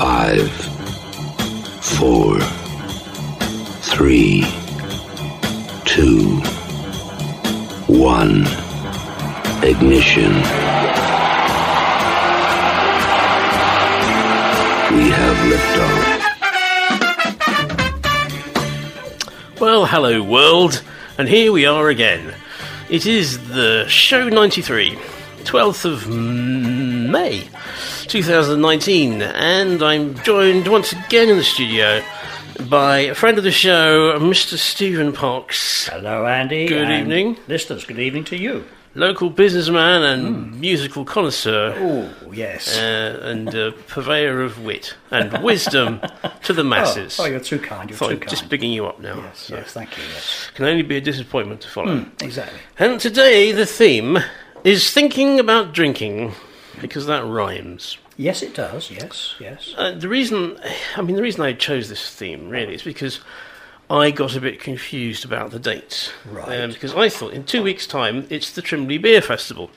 Five, four, three, two, one. Ignition. We have liftoff. Well, hello, world, and here we are again. It is the show 93, 12th of May 2019, and I'm joined once again in the studio by a friend of the show, Mr. Stephen Pox, Hello, Andy. Good and evening. Listeners, good evening to you. local businessman and musical connoisseur. Oh, yes. Uh, and uh, purveyor of wit and wisdom to the masses. Oh, oh, you're too kind. You're Thought too kind. just bigging you up now. yes, so yes, thank you. Yes. Can only be a disappointment to follow. Exactly. And today the theme is thinking about drinking because that rhymes. Yes, it does. Yes, yes. Uh, the reason, I mean, the reason I chose this theme really is because I got a bit confused about the dates. Right. Um, because I thought in two weeks' time it's the Trimley Beer Festival.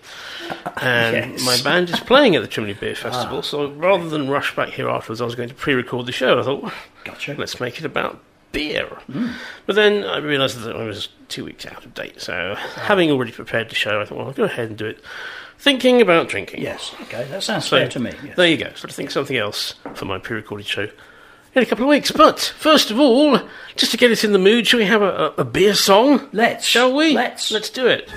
And Yes. Ah. my band is playing at the Trimley Beer Festival, so rather than rush back here afterwards, I was going to pre record the show. I thought, well, Gotcha. let's make it about beer. Hmm. But then I realised that I was two weeks out of date, so Ah. having already prepared the show, I thought, well, I'll go ahead and do it. Thinking about drinking. Yes. Okay, that sounds So fair to me. Yes. there you go. So to think something else for my pre-recorded show in a couple of weeks. But first of all, just to get us in the mood, shall we have a, a, a beer song? Let's. Shall we? Let's. Let's do it.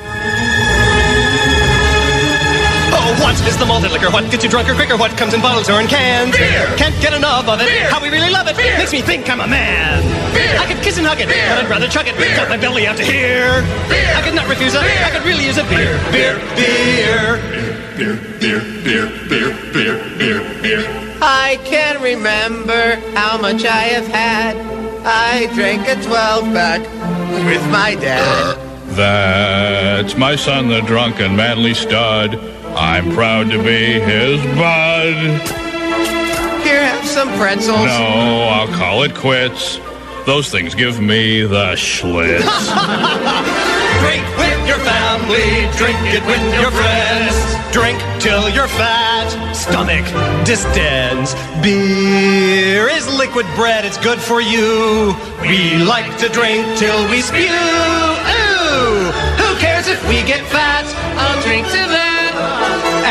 Oh, what is the malted liquor? What gets you drunker quicker? What comes in bottles or in cans? Beer! Can't get enough of it. Beer! How we really love it. Beer! Makes me think I'm a man. Beer! I could kiss and hug it, Beer! but I'd rather chug it. Beer. Got my belly out to here. Beer! I could not refuse it. Beer! I could really use a beer. Beer, beer. Beer, beer, beer, beer, beer, beer, beer. I can remember how much I have had. I drank a 12 pack with my dad. That's my son, the drunken manly stud. I'm proud to be his bud. Here, have some pretzels. No, I'll call it quits. Those things give me the schlitz. Drink with your family. Drink it with your friends. Drink till you're fat. Stomach distends. Beer is liquid bread. It's good for you. We like to drink till we spew. Ooh! Who cares if we get fat? I'll drink to that.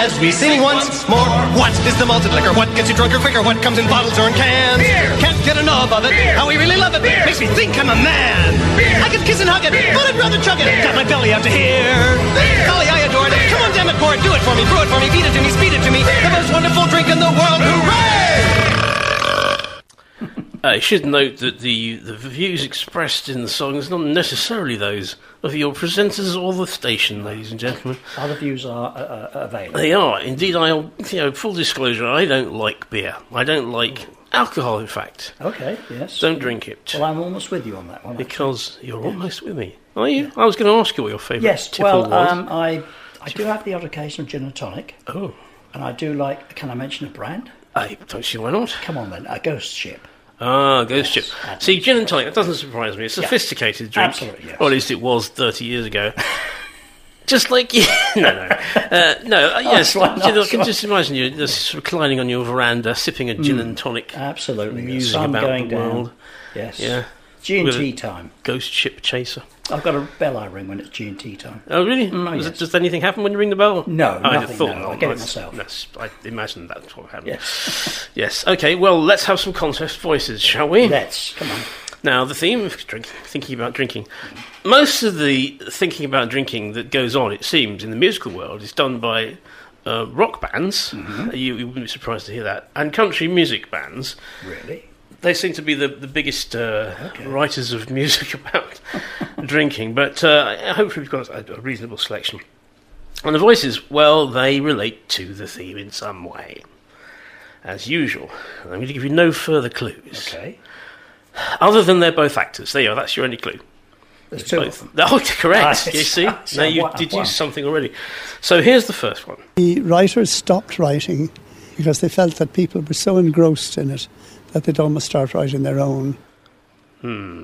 As we sing once more, what is the malted liquor? What gets you drunker quicker? What comes in bottles or in cans? Beer! Can't get enough of it. Beer! How we really love it. Beer! Makes me think I'm a man. Beer! I could kiss and hug it, Beer! but I'd rather chug it. Beer! Got my belly out to here. Beer! Golly, I adore it. Beer! Come on, damn it, pour it. Do it for me. Brew it for me. Feed it to me. Speed it to me. The most wonderful drink in the world. Hooray! I should note that the, the views expressed in the song is not necessarily those of your presenters or the station, ladies and gentlemen. Other views are uh, uh, available. They are. Indeed, I'll, you know, full disclosure, I don't like beer. I don't like alcohol, in fact. Okay. Yes. Don't drink it. Well, I'm almost with you on that one. Because you're almost with me. Are you? I was going to ask you what your favourite Yes. tipple Well, was. um, I I do have the odd occasion of gin and tonic, oh, and I do like. Can I mention a brand? I don't see why not. Come on then, a Ghost Ship. Ah, ghost. Yes, See, gin and tonic, that doesn't surprise me. It's a sophisticated drink. Absolutely, yes. Or at least it was 30 years ago. Just like you. no, no. Uh, no, uh, yes. why you know, I can just imagine you just reclining on your veranda, sipping a gin and tonic, Hmm. Absolutely. Musing about going the down. world. Yes. Yeah. G and With T a- time. Ghost ship chaser. I've got a bell I ring when it's G and T time. Oh, really? Mm, Does, yes. does anything happen when you ring the bell? No, I nothing, thought no. I get it myself. That's, I imagine that's what happened. Yes. Yes. Okay. Well, let's have some contest voices, shall we? Let's come on. Now, the theme of drink, thinking about drinking. Most of the thinking about drinking that goes on, it seems, in the musical world is done by uh, rock bands. Mm-hmm. You, you wouldn't be surprised to hear that. And country music bands. Really? They seem to be the, the biggest uh, writers of music about drinking. But uh, hopefully, we've got a, a reasonable selection. And the voices, well, they relate to the theme in some way. As usual. I'm going to give you no further clues. Okay. Other than they're both actors. There you are, that's your only clue. There's two Both. of them. Oh, correct. Right. You see? Now you what- did what? use something already. So here's the first one. The writers stopped writing because they felt that people were so engrossed in it that they'd almost start writing their own. Hmm.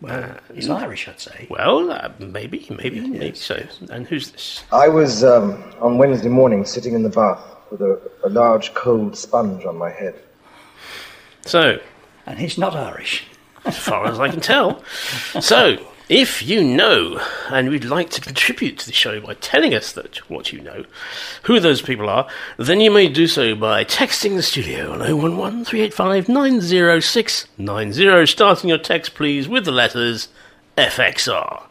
Well, he's Irish, I'd say. Well, uh, maybe, maybe, maybe so. And who's this? I was um, on Wednesday morning sitting in the bath with a, a large cold sponge on my head. So, And he's not Irish. as far as I can tell. So, if you know and would like to contribute to the show by telling us that what you know, who those people are, then you may do so by texting the studio on 011 385 90690, starting your text, please, with the letters FXR.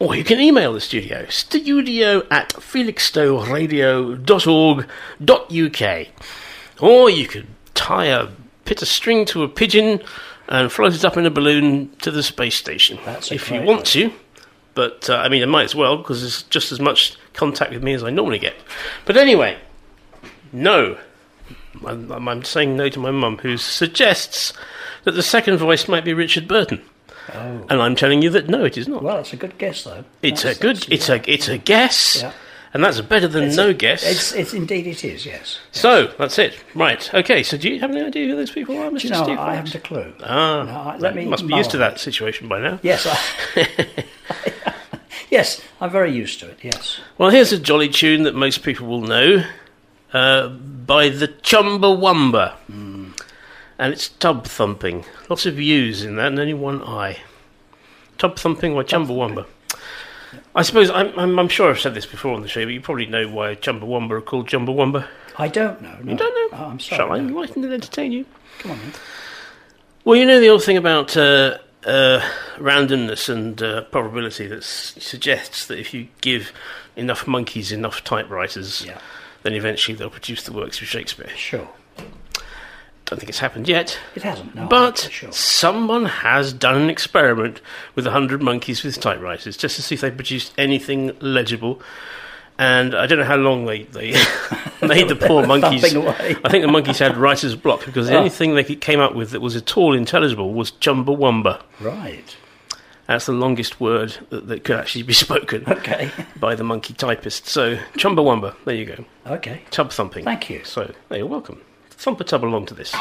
Or you can email the studio, studio at felixstoweradio.org.uk. Or you could tie a bit of string to a pigeon and float it up in a balloon to the space station. That's if you want to. But, uh, I mean, I might as well, because there's just as much contact with me as I normally get. But anyway, no. I'm, I'm- saying no to my mum, who suggests that the second voice might be Richard Burton. Oh. And I'm telling you that no, it is not. Well, it's a good guess, though. It's That's- a good. It's a. It's a guess, Yeah. And that's better than It's no a- guess. It's, it's indeed it is. Yes. so that's it. Right. Okay. So do you have any idea who those people are, Mr. You know? Steve? I haven't a clue. Ah, No, I- let me must be used to that situation by now. Yes. I, yes, I'm very used to it. Yes. Well, here's a jolly tune that most people will know uh, by the Chumbawamba, Hmm. and it's tub thumping. Lots of U's in that, and only one I. Tub thumping by Chumbawamba. I suppose I'm, I'm, I'm sure I've said this before on the show, but you probably know why Chumbawamba are called Chumbawamba. I don't know. No. You don't know? Oh, I'm sorry. Shall I enlighten and entertain you? Come on. Then. Well, you know the old thing about uh, uh, randomness and uh, probability that s- suggests that if you give enough monkeys enough typewriters, Yeah. then eventually they'll produce the works of Shakespeare. Sure. I don't think it's happened yet. It hasn't. No. But sure. someone has done an experiment with 100 monkeys with typewriters just to see if they produced anything legible. And I don't know how long they, they made the poor monkeys. I think the monkeys had writer's block because ah. the Oh. only thing they came up with that was at all intelligible was Chumbawamba. Right. That's the longest word that, that could actually be spoken Okay. by the monkey typist. So, Chumbawamba, there you go. Okay. Tub thumping. Thank you. So, there, you're welcome. Thump a tub along to this.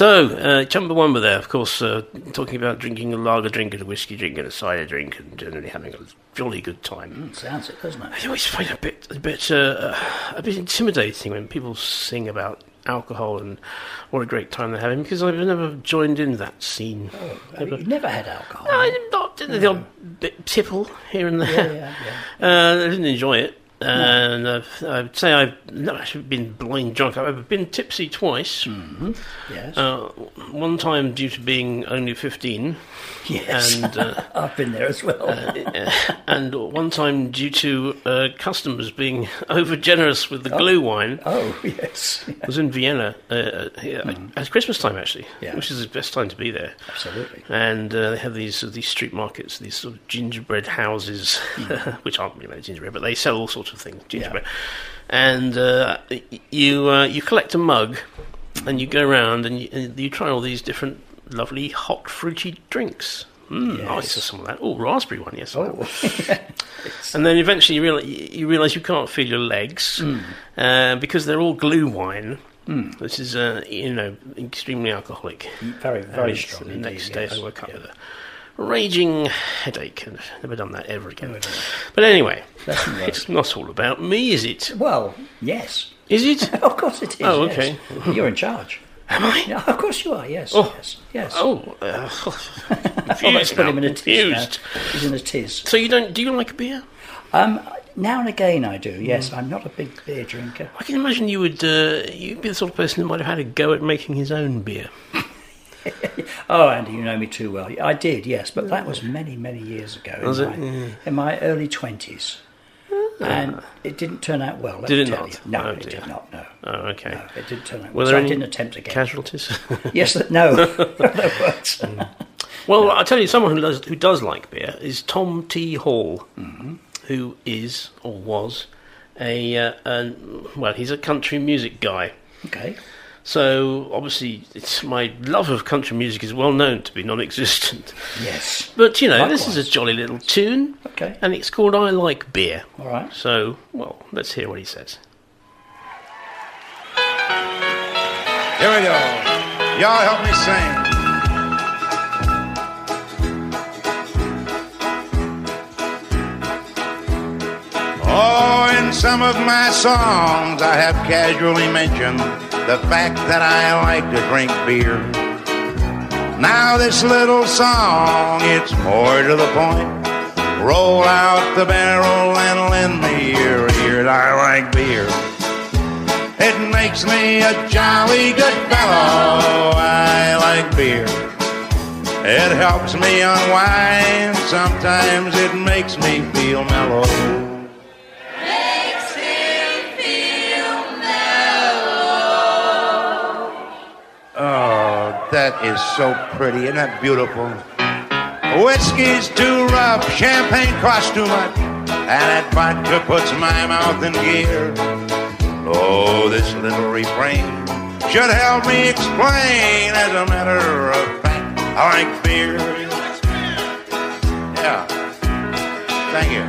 So, uh, Chumbawamba were there, of course, uh, talking about drinking a lager drink and a whiskey drink and a cider drink and generally having a jolly good time. Sounds it, doesn't it? I always find it a bit, a bit, uh, a bit intimidating when people sing about alcohol and what a great time they're having because I've never joined in that scene. I mean, you've never had alcohol. No, I'm not the odd bit tipple here and there. Yeah, yeah, Uh, I didn't enjoy it. And I've, I'd say I've not actually been blind drunk. I've been tipsy twice. Yes. Uh, one time due to being only 15. yes. And, uh, I've been there as well. and one time due to uh, customers being over generous with the Glühwein. oh, yes. I was in Vienna uh, uh, at Christmas time, actually, Yeah. which is the best time to be there. Absolutely. And uh, they have these these street markets, these sort of gingerbread houses, which aren't really gingerbread, but they sell all sorts of things, gingerbread. And uh, you uh, you collect a mug, and you go around and you, and you try all these different lovely hot fruity drinks. Mm, I saw some of that. Oh, raspberry one, yes. Oh, And then eventually you realize, you realize you can't feel your legs uh, because they're all Glühwein. This is, uh, you know, extremely alcoholic. very, very And strong. The next day yes. I woke up Yeah. with a raging headache and I've never done that ever again. But anyway, it's not all about me, is it? Well, yes. Is it? Of course it is. Oh, yes. okay. You're in charge. Am I? Yeah, of course you are. Yes. Oh. Yes. Yes. Oh, uh, Oh, let's put now, him in a tiz. now. He's in a tiz. So you don't? Do you like beer? Um, now and again, I do. Mm. Yes, I'm not a big beer drinker. I can imagine you would. Uh, you'd be the sort of person who might have had a go at making his own beer. Oh, Andy, you know me too well. I did, yes, but that was many, many years ago. In, it? my, Yeah. in my early twenties, and it didn't turn out well. Did it tell not? You. No, Oh, it did not. No, Oh, okay. no, it didn't turn out Were well. there So any I didn't attempt again. Casualties. Yes, no, there weren't. well, I'll tell you, someone who does who does like beer is Tom T. Hall, Mm-hmm. who is or was a, uh, an well, he's a country music guy. Okay. So obviously, it's my love of country music is well known to be non-existent. Yes. But you know, this is a jolly little tune, Okay. and it's called "I Like Beer." All right. So, well, let's hear what he says. Here we go. Y'all help me sing. Oh, in some of my songs, I have casually mentioned the fact that I like to drink beer. Now, this little song, it's more to the point. Roll out the barrel and lend me your ear. I like beer. It makes me a jolly good fellow. I like beer. It helps me unwind. Sometimes it makes me feel mellow. Oh, that is so pretty. Isn't that beautiful? Whiskey's too rough, champagne costs too much, and that vodka puts my mouth in gear. Oh, this little refrain should help me explain. As a matter of fact, I like beer. Yeah. Thank you.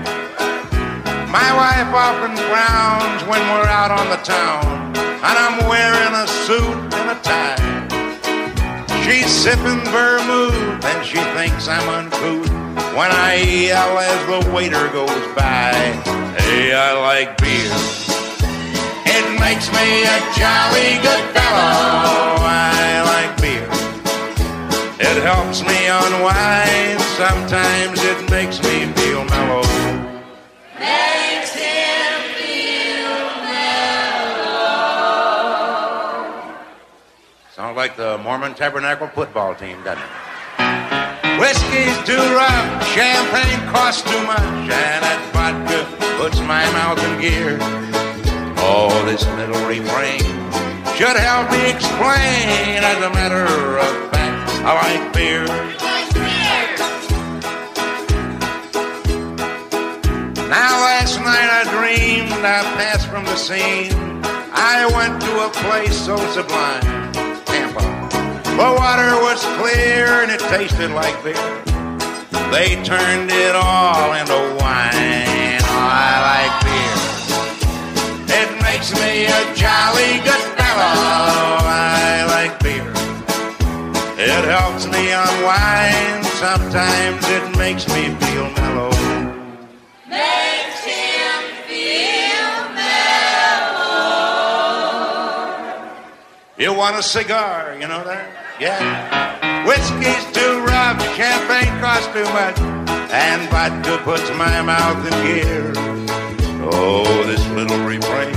My wife often frowns when we're out on the town, and I'm wearing a suit and a tie. She's sipping vermouth and she thinks I'm uncouth when I yell as the waiter goes by. Hey, I like beer. It makes me a jolly good fellow. I like beer. It helps me unwind. Sometimes it makes me feel mellow. Sounds like the Mormon Tabernacle football team, doesn't it? Whiskey's too rough, champagne costs too much, and that vodka puts my mouth in gear. Oh, this little refrain should help me explain. As a matter of fact, I like beer. Now, last night I dreamed I passed from the scene. I went to a place so sublime. The water was clear and it tasted like beer. They turned it all into wine. Oh, I like beer. It makes me a jolly good fellow. Oh, I like beer. It helps me unwind. Sometimes it makes me feel mellow. Makes him feel mellow. You want a cigar, you know that? Yeah. Whiskey's too rough, champagne costs too much, and vodka puts my mouth in gear. Oh, this little refrain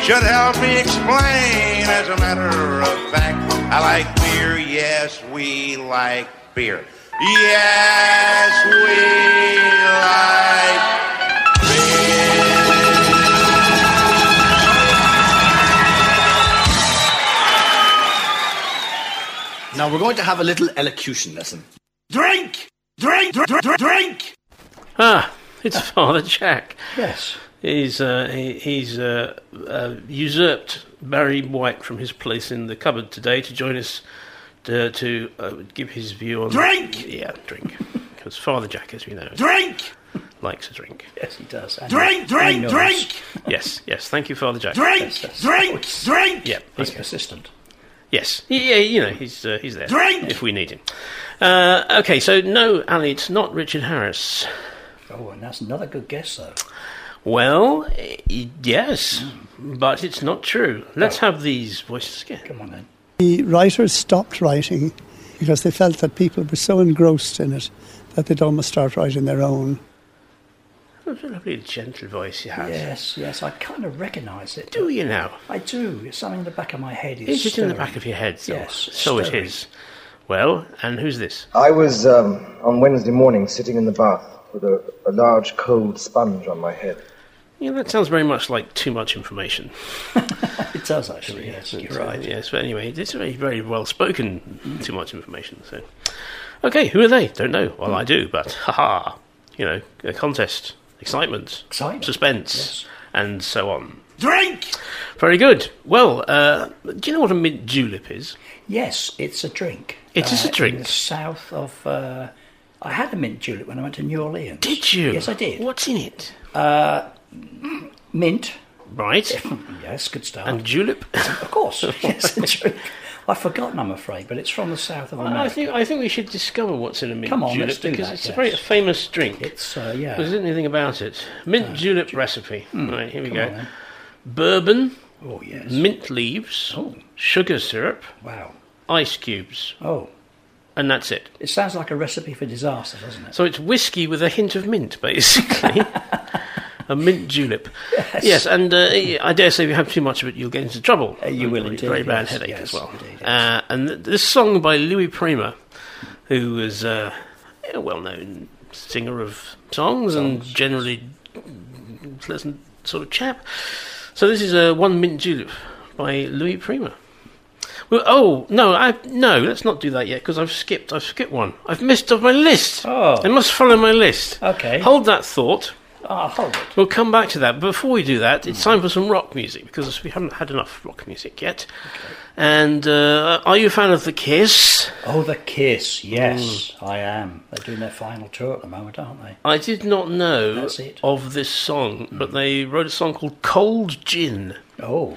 should help me explain. As a matter of fact, I like beer. Yes, we like beer. Yes, we like Now we're going to have a little elocution lesson. Drink! Drink! Drink! Drink! drink. Ah, it's Father Jack. Yes. He's uh, he, he's uh, uh, usurped Barry White from his place in the cupboard today to join us to, to uh, give his view on Drink! Yeah, drink. Because Father Jack, as we know, Drink! likes a drink. Yes, he does. And Drink! he Drink! Drink! Yes, yes. Thank you, Father Jack. Drink! Drink! Drink! Yeah. He's okay. persistent. Yes. Yeah, you know, he's uh, he's there Drink! if we need him. Uh, okay, so no, Ali, it's not Richard Harris. Oh, and that's another good guess, though. Well, yes, but it's not true. Let's have these voices again. Come on then. The writers stopped writing because they felt that people were so engrossed in it that they'd almost start writing their own. What a lovely gentle voice you have. Yes, yes, I kind of recognise it. Do you now? I do. It's something in the back of my head. Is, Is it in the back of your head? So, Yes, So it stirring. is. Well, and who's this? I was um, on Wednesday morning sitting in the bath with a, a large cold sponge on my head. Yeah, that sounds very much like too much information. It does actually. Yes, It's, you're uh, right. yes, but anyway, it's very, very well spoken. Too much information. So, okay, who are they? Don't know. Well, I do, but haha, you know, a contest, excitement, Excitement, suspense, yes. and so on. Drink! Very good. Well, uh, do you know what a mint julep is? Yes, it's a drink. It is a Uh, drink. In the south of. Uh, I had a mint julep when I went to New Orleans. Did you? Yes, I did. What's in it? Mint. Right. Yes, good start. And julep. of course. yes, drink. I've forgotten, I'm afraid, but it's from the south of I think I think we should discover what's in a mint Come on, julep let's do because that, it's a yes. very famous drink. It's uh, yeah. There's anything about it. Mint julep recipe. right, here we come go. on then. Bourbon, Oh yes. mint leaves, Oh. sugar syrup, Wow. ice cubes, Oh, and that's it. it sounds like a recipe for disaster, doesn't it? So it's whiskey with a hint of mint, basically. a mint julep. Yes, and uh, I dare say if you have too much of it, you'll get into trouble. Uh, you will indeed, Very bad yes, headache yes, as well. indeed, yes. uh, and th- this song by Louis Prima, who was uh, a well-known singer of songs, and generally pleasant sort of chap. So this is uh, one mint julep by Louis Prima. Well, oh no, I no. Let's not do that yet because I've skipped. I've skipped one. I've missed off my list. Oh. I must follow my list. Okay. Hold that thought. Ah, hold. We'll come back to that. But before we do that, it's time for some rock music because we haven't had enough rock music yet. And uh, are you a fan of The Kiss? Oh, the Kiss. Yes, Mm. I am. They're doing their final tour at the moment, aren't they? I did not know That's it. of this song, but they wrote a song called Cold Gin. Oh,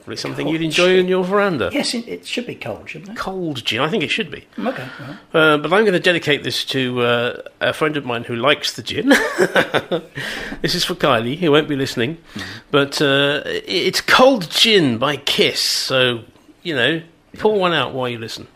Probably something Cold you'd enjoy Gin. in your veranda. yes. It, it should be cold, shouldn't it? Cold Gin, I think it should be. Okay. Uh, but I'm going to dedicate this to uh, a friend of mine who likes the gin. this is for Kylie, who won't be listening. But uh, it's Cold Gin by Kiss. So, you know, pour one out while you listen.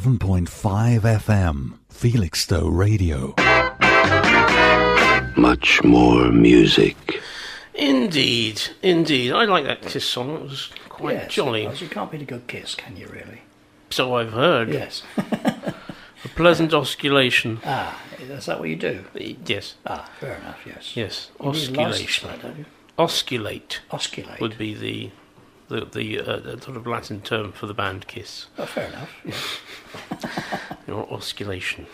107.5 FM, Felixstowe Radio. Much more music. Indeed, indeed. I like that Kiss song. It was quite Yes, jolly. You can't beat a good kiss, can you, really? So I've heard. Yes. A pleasant osculation. Ah, is that what you do? Yes. Ah, fair enough, yes. Yes. You need a license Osculation. for that, don't you? Osculate. Osculate. Would be the the, the uh, sort of Latin term for the band Kiss. Oh, fair enough. Or osculation.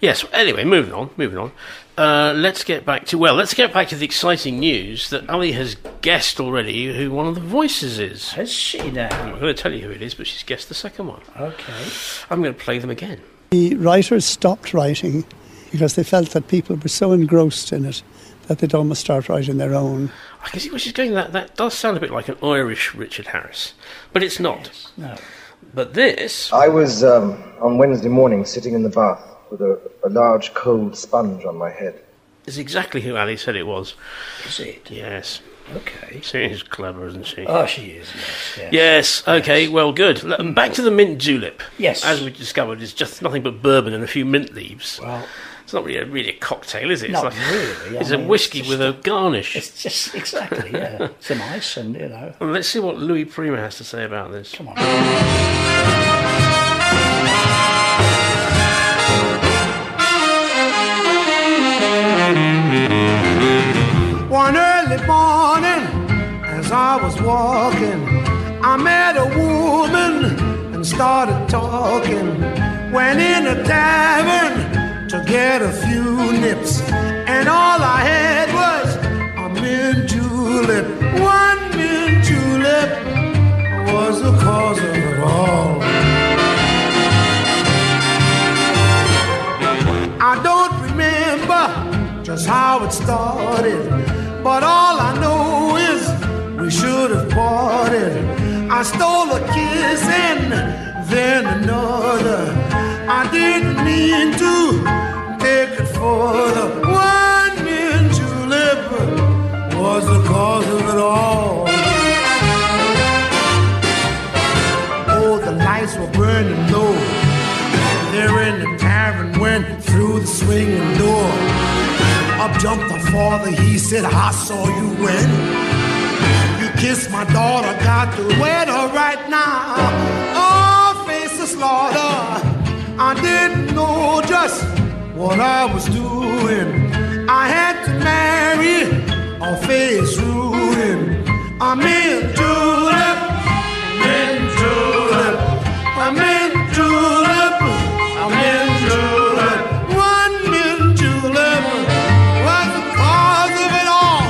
Yes. Anyway, moving on. Moving on. Uh, let's get back to well. Let's get back to the exciting news that Ali has guessed already who one of the voices is. Has she now? I'm not going to tell you who it is, but she's guessed the second one. Okay. I'm going to play them again. The writers stopped writing because they felt that people were so engrossed in it that they'd almost start writing their own. I can see where she's going. That that does sound a bit like an Irish Richard Harris, but it's not. No. But this. I was um, on Wednesday morning sitting in the bath with a, a large cold sponge on my head. is exactly who Ali said it was. Is it? Yes. Okay. She is clever, isn't she? Oh, she is, yes. yes. Yes. Okay. Well, good. L- Back to the mint julep. Yes. As we discovered, it's just nothing but bourbon and a few mint leaves. Well, it's not really a, really a cocktail, is it? Not it's like, really, I It's mean, a it's whiskey just with a garnish. It's just exactly, yeah. Some ice and, you know. Well, let's see what Louis Prima has to say about this. Come on. One early morning, as I was walking, I met a woman and started talking. Went in a tavern to get a few nips, and all I had was a mint julep. One mint julep was the cause of it all. I don't remember just how it started, but all I know is we should have parted. I stole a kiss and then another. I didn't mean to take it for the One mint julep was the cause of it all. Oh, the lights were burning low. There in the tavern went through the swinging door. Up jumped the father, he said, I saw you when you kissed my daughter, got to wed her right now. Oh, of slaughter, I didn't know just what I was doing. I had to marry or face ruin. I'm in julep, in julep, I'm in julep, I'm in julep. One mint julep was the cause of it all.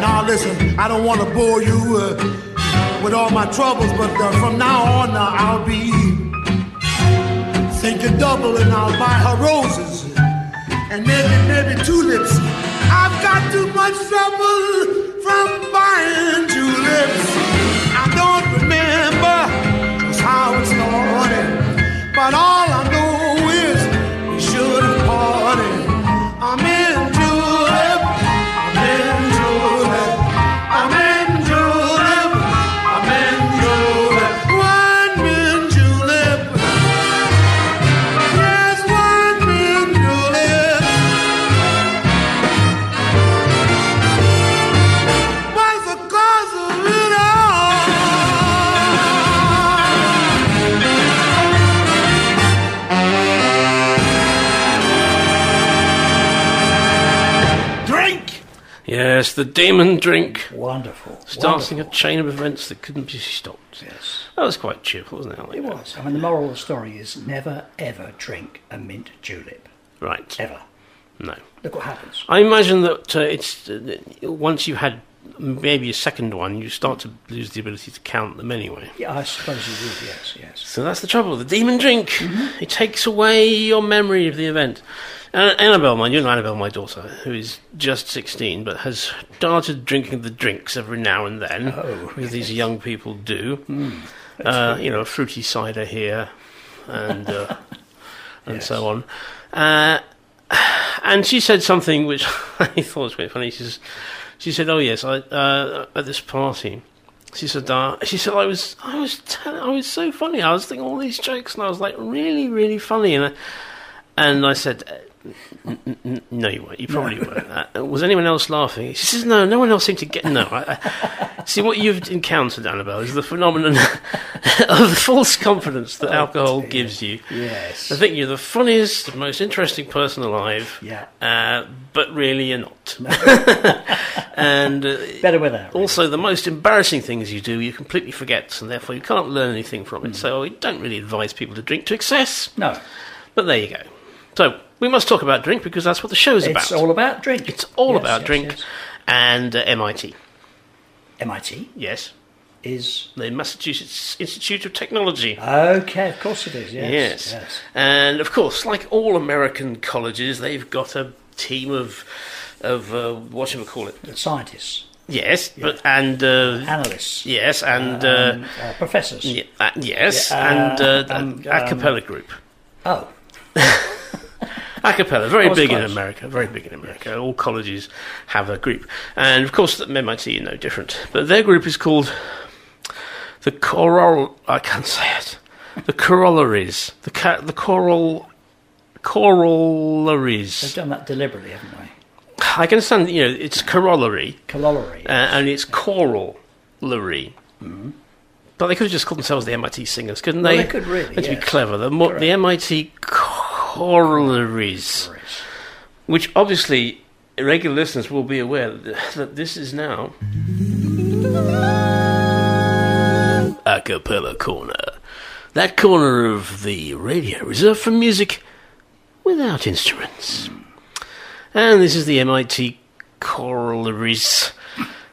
Now listen, I don't want to bore you uh, with all my troubles, but uh, from now on uh, I'll be thinking double and I'll buy her roses and maybe maybe tulips. I've got too much trouble from buying tulips. I don't remember just how it started, but all I Yes, the demon drink. Wonderful. Starting a chain of events that couldn't be stopped. Yes. That was quite cheerful, wasn't it? Like It that. was. I mean, the moral of the story is never, ever drink a mint julep. Right. Ever. No. Look what happens. I imagine that uh, it's uh, once you've had maybe a second one, you start to lose the ability to count them anyway. Yeah, I suppose you would, yes, yes. So that's the trouble. The demon drink. Mm-hmm. It takes away your memory of the event. Uh, Annabelle, my you know Annabelle, my daughter, who is just sixteen, but has started drinking the drinks every now and then, Oh, as these young people do. Mm, uh, you know, a fruity cider here, and uh, and so on. Uh, and she said something which I thought was quite funny. She says, she said, "Oh yes, I, uh, at this party, She said, uh, she said, I was, I was, I was so funny. I was thinking all these jokes, and I was like, really, really funny. And, I, and I said, no, you weren't. You probably weren't. Uh, was anyone else laughing? She says, no, no one else seemed to get. No, I, I, see what you've encountered, Annabelle, is the phenomenon of the false confidence that alcohol gives you. Yes. I think you're the funniest, most interesting person alive. Yeah. Uh, but really, you're not. and uh, Better without. also, the most embarrassing things you do, you completely forget, and therefore you can't learn anything from it. Hmm. So, we don't really advise people to drink to excess. No. But there you go. So, we must talk about drink because that's what the show's It's about. It's all about drink. It's all Yes, about yes, drink yes. and uh, MIT. MIT Yes. is The Massachusetts Institute of Technology. okay. Of course it is. Yes. Yes. And of course, like all American colleges, they've got a team of of uh, what shall we call it? Scientists, Yes, but and uh, analysts, yes, and um, uh, uh, professors. yeah, uh, yes, Yeah, and um, a cappella group. Oh, A cappella, very big in. America. Very big in America. All colleges have a group, and of course, the MIT are no different. But their group is called the Choral. I can't say it. The Chorallaries. The ca- the choral they've done that deliberately, haven't they? I can understand. You know, it's corollary, Corollary. uh, and it's corollary. But they could have just called themselves the MIT singers, couldn't Well, they? they could really, Let's be clever. The, the MIT Chorallaries, which obviously regular listeners will be aware that, this is now a cappella corner. That corner of the radio reserved for music without instruments. And this is the MIT Chorallaries.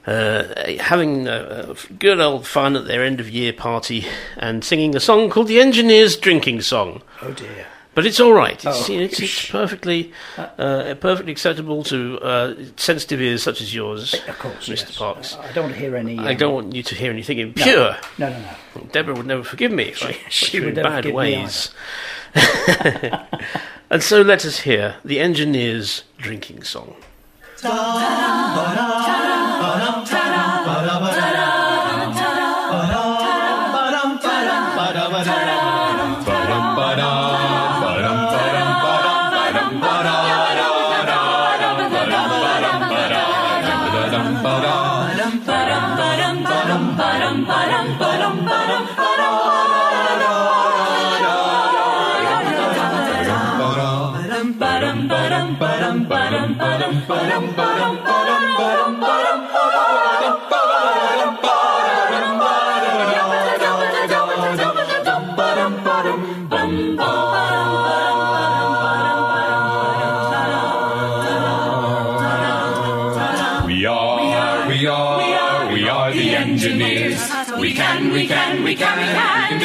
Uh, having a, a good old fun at their end of year party and singing a song called the Engineer's Drinking Song. oh dear. But it's all right. It's, Oh. it's, it's perfectly, uh, perfectly acceptable to uh, sensitive ears such as yours, Of course, Mr. yes. Parks. I don't want to hear any. I um, don't want you to hear anything no. impure. No, no, no. Deborah would never forgive me if I She put would in never bad forgive me ways. and so let us hear the engineer's drinking song. We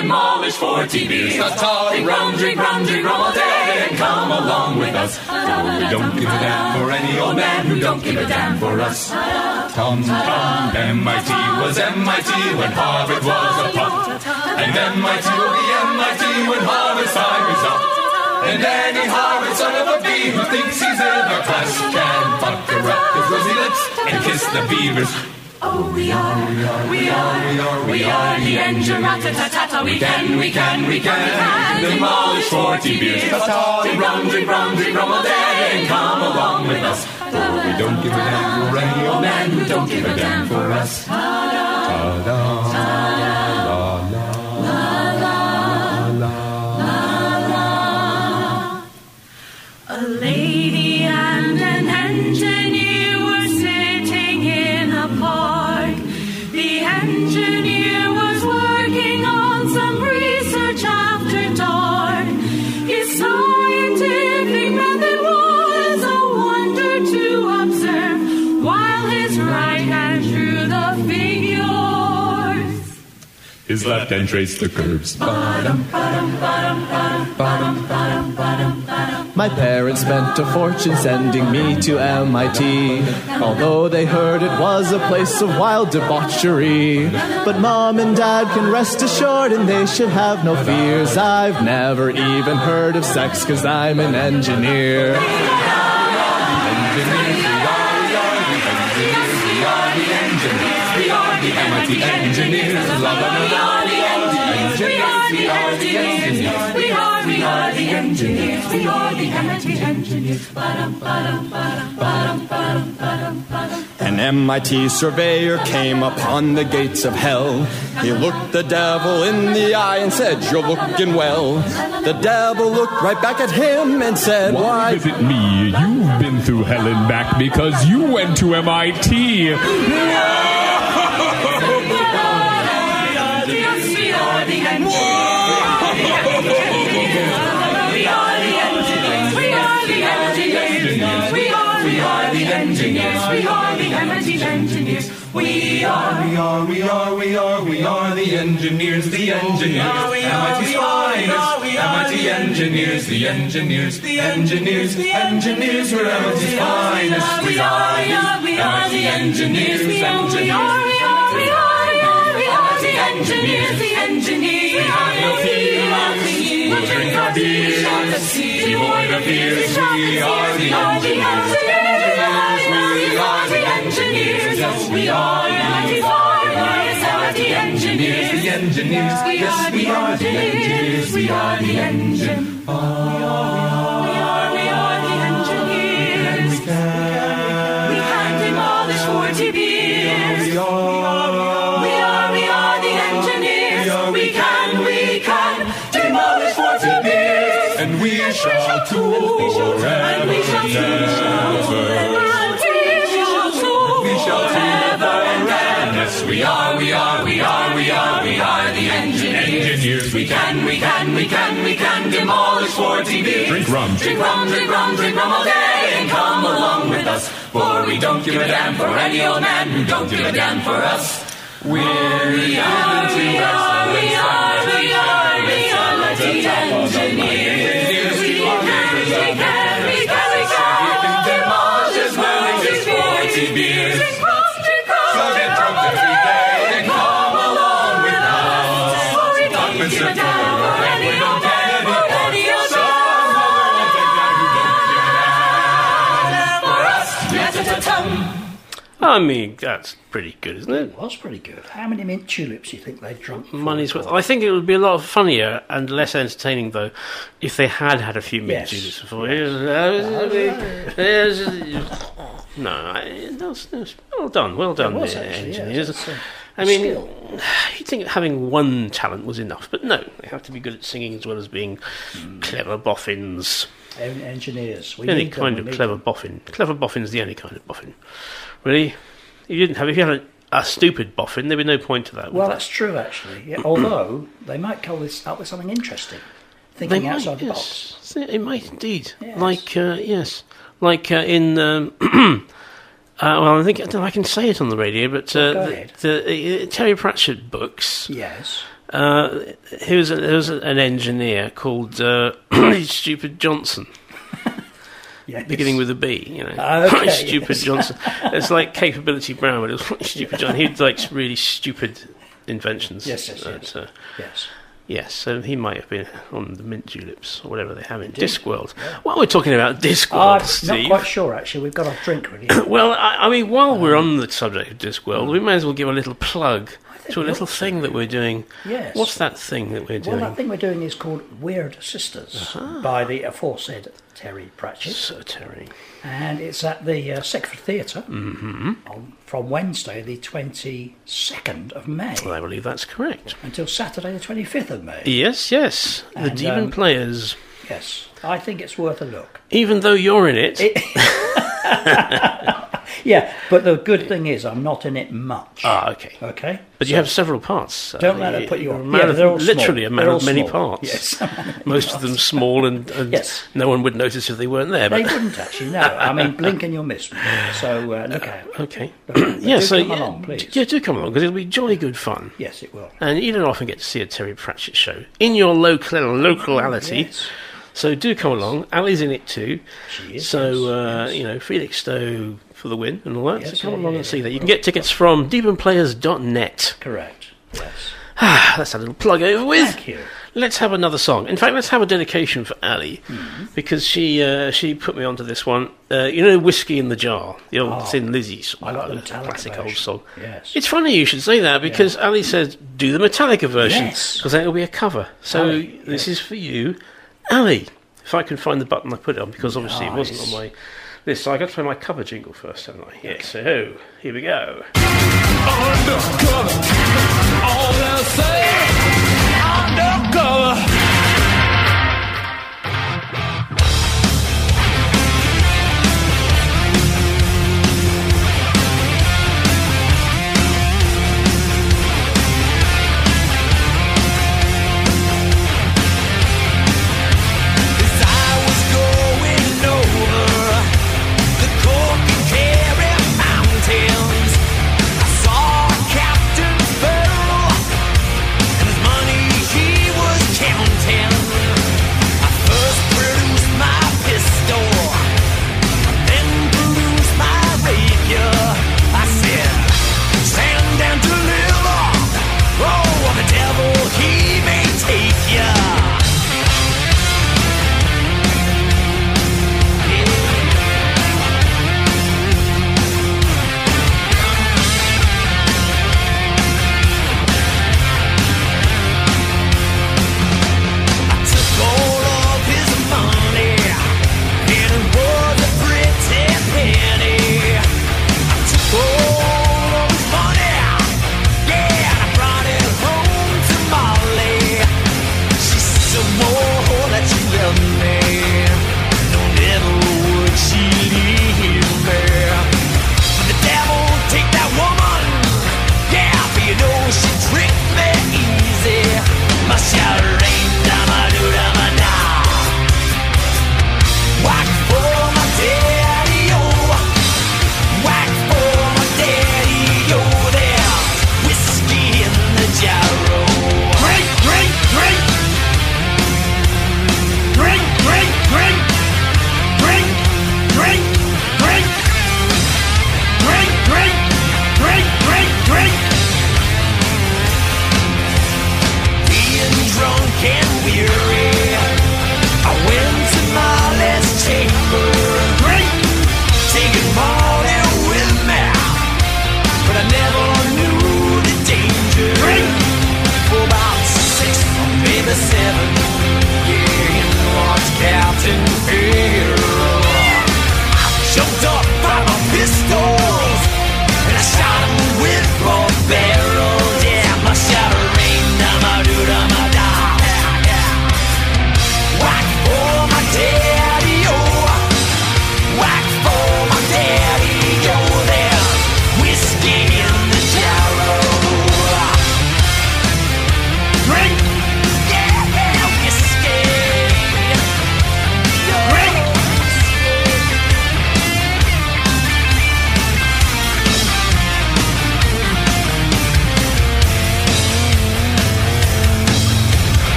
demolish 40 beers. Drink rum, drink rum, drink rum all day and come along with us. For we don't give a damn for any old man who don't give a damn for us. Tom, Tom, MIT was MIT when Harvard was a pup. And MIT will be MIT when Harvard's time is up. And any Harvard son of a bee who thinks he's in our class can fuck her up his rosy lips and kiss the beavers. Oh, we are, we are, we are, we are the engine. We can, we can, we can, we can demolish 40 beers. Drink rum, drink rum, drink rum all day and come along with us. For we don't give a damn for any old oh, man who don't give a damn for us. Ta-da. Left hand traced the curves. My parents spent a fortune sending me to MIT, although they heard it was a place of wild debauchery. But mom and dad can rest assured and they should have no fears. I've never even heard of sex cause I'm an engineer. Engineers, we are the We are the MIT engineers. An MIT surveyor came upon the gates of hell. He looked the devil in the eye and said, You're looking well. The devil looked right back at him and said, Why visit me? You've been through hell and back because you went to MIT. Yes, are. We are, we are, we are, we are the engineers, the engineers. MIT's finest. MIT engineers, the engineers, the engineers, the engineers. We're MIT's finest. We are, we are the engineers, the engineers. We are, we are, we are, we are the engineers. The engineers. We have no We'll drink our beers on the sea, devoid of fears. We are the engineers. We are the engineers. Yes, we are. The engineers. The engineers, yes, we are the engineers. We are the engine. We are, we are, we are the engineers. We can demolish 40 beers. We are, we are, we are, we are, we are, we are the engineers. engineers. We can, we can, we can, we can demolish 40 beers. Drink rum. Drink rum, drink rum, drink rum all day and come along with us. For we don't give a damn for any old man who don't give a damn for us. We're We are, we are, we are, we are, we are the engineers. As 40 beers. Drink drink So get drunk every day and come along with us. For we don't give a damn for I mean, that's pretty good, isn't it? It was pretty good. How many mint juleps do you think they drunk? Money's worth. I think it would be a lot funnier and less entertaining, though, if they had had a few mint Yes. juleps before. Uh, uh, uh, yes. No, I- that's, that's well done, well done, was actually, yeah, engineers. I mean, skill. you'd think having one talent was enough, but no, they have to be good at singing as well as being Hmm. clever boffins. En- engineers. We only need them, kind we of need clever boffin. Clever boffin's the only kind of boffin. Really? You didn't have. If you had a, a stupid boffin, there'd be no point to that. Well, that's true, actually. Yeah, although they might come this up with something interesting, thinking They might, outside the yes. box. It might indeed. Yes. Like uh, yes, like uh, in. Um, uh, well, I think I, don't know, I can say it on the radio, but uh, the, the uh, Terry Pratchett books. Yes. Uh, he was a, there was an engineer called uh, Stupid Johnson. Yes. Beginning with a B, you know, ah, Okay, stupid yes. Johnson. It's like Capability Brown, but it was stupid Johnson. He had like really stupid inventions. Yes, yes, And, yes. uh, Yes. Yes, so he might have been on the mint juleps or whatever they have in Discworld. While we're talking about Discworld, I'm not quite sure, actually. We've got our drink ready. well, I, I mean, while we're um, on the subject of Discworld, mm. we may as well give a little plug to a little thing that we're doing. Yes. What's that thing that we're doing? Well, that thing we're doing is called Weird Sisters by the aforesaid Terry Pratchett. Sir Terry. And it's at the uh, Theatre Mm-hmm. on, from Wednesday, the 22nd of May, Well, I believe that's correct. until Saturday, the 25th of May. Yes, yes. The And, Demon um, Players. Yes, I think it's worth a look. Even though you're in it, Yeah, but the good thing is I'm not in it much. ah, okay. Okay? But you have several parts. Don't Uh, let it put you off. Yeah, they're all literally small. a man of many small. parts. Yes. Most of them small, and, and Yes. no one would notice if they weren't there. They wouldn't actually, no. I mean, blink and you'll miss me. So uh, look out. okay, But yeah. do So come yeah, along, please. yeah, do come along because it'll be jolly good fun. Yes, it will. And you don't often get to see a Terry Pratchett show in your local locality. Yes. So do come along. Ali's in it too. She is, So uh, you know, Felixstowe for the win and all that. Yes, so come yeah, along yeah, and see yeah. that. You can get tickets from demonplayers.net. Correct. Yes. Ah, that's a little plug over with. Thank you. Let's have another song. In fact, let's have a dedication for Ali Mm-hmm. because she uh, she put me onto this one. Uh, you know, whiskey in the jar, the old Oh, Thin Lizzy song, the uh, Metallica old song. Yes. It's funny you should say that because Ali says do the Metallica version Yes. because that will be a cover. So Ali, this is for you, Ali. If I can find the button I put it on, because obviously it wasn't on my list. So I got to play my cover jingle first, haven't I? Yes. So here we go. Undercover. All say.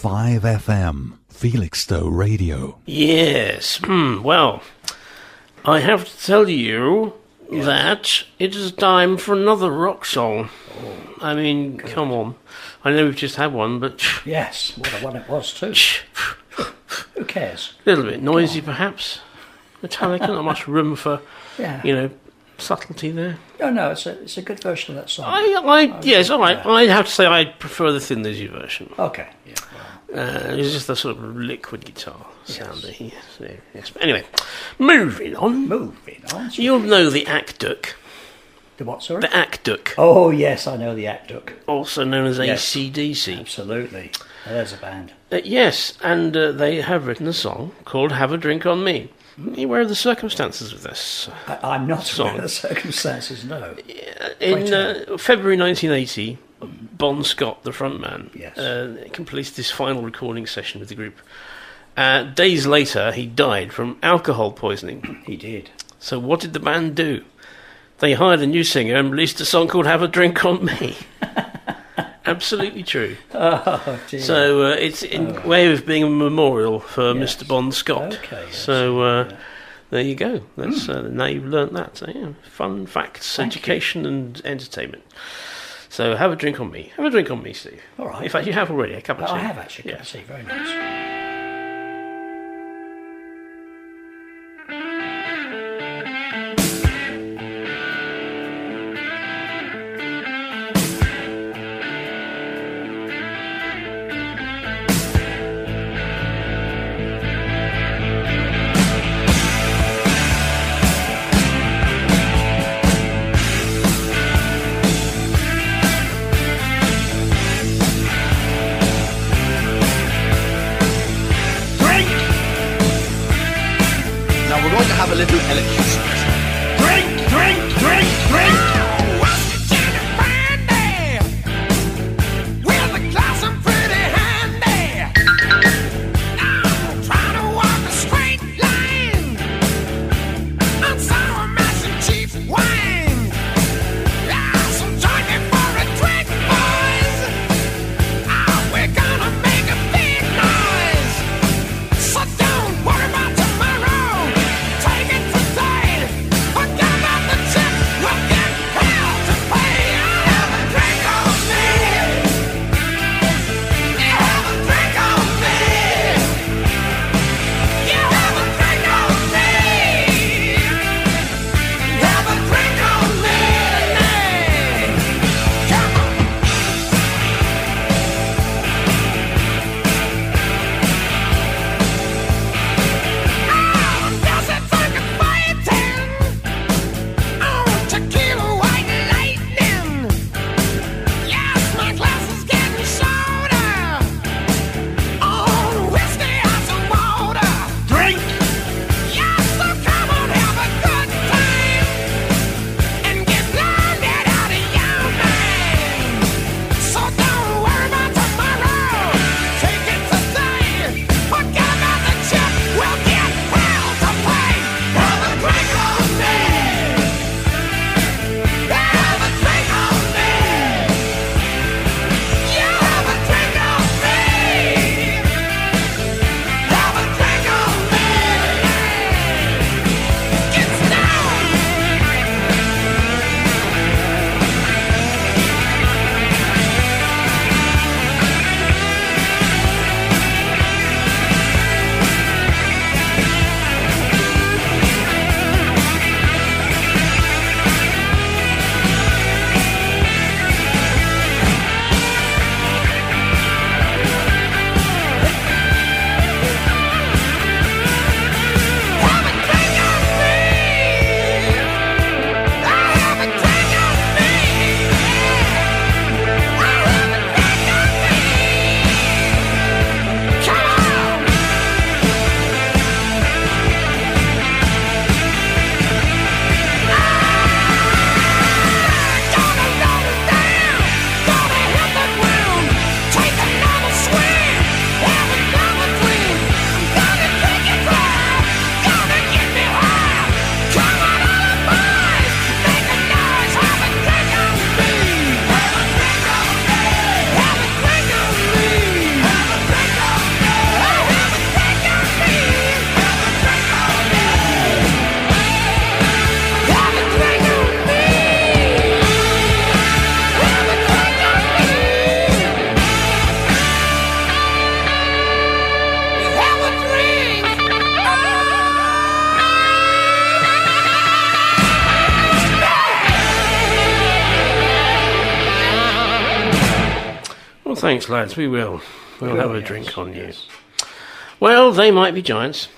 5 FM, Felixstowe Radio. Yes, hmm, well, I have to tell you that it is time for another rock song. Oh, I mean, good. come on. I know we've just had one, but. Yes, what a one it was, too. Who cares? A little bit noisy, perhaps. Metallica, not much room for, yeah. you know, subtlety there. No, no, it's a it's a good version of that song. I, I, yes, all right. I have to say I prefer the Thin Lizzy version. Okay. Yeah. Uh, it's just the sort of liquid guitar sound that he so, yes. But anyway, moving on. Moving on. You'll know the Akduk. The what, sorry? The Akduk, Oh yes, I know the Akduk. also known as Yes. ACDC. Absolutely. Now, there's a band. Uh, yes, and uh, they have written a song called "Have a Drink on Me." Are you aware of the circumstances of this? I, I'm not Song. aware of the circumstances. No. In uh, February 1980, Bon Scott, the frontman, Yes. uh, completed his final recording session with the group. Uh, days later, he died from alcohol poisoning. He did. So what did the band do? They hired a new singer and released a song called "Have a Drink on Me." Absolutely true. Oh. So uh, it's in way of being a memorial for Mr. Bon Scott. Okay, yes, so uh, there you go. That's uh, now you've learnt that. So, yeah, fun facts, Thank you. education, and entertainment. So have a drink on me. Have a drink on me, Steve. All right. In fact, you have already a cup of tea. I have actually. Yeah. Yes. See, very nice. Lads. We will. We'll have a drink on you. Well, they might be giants,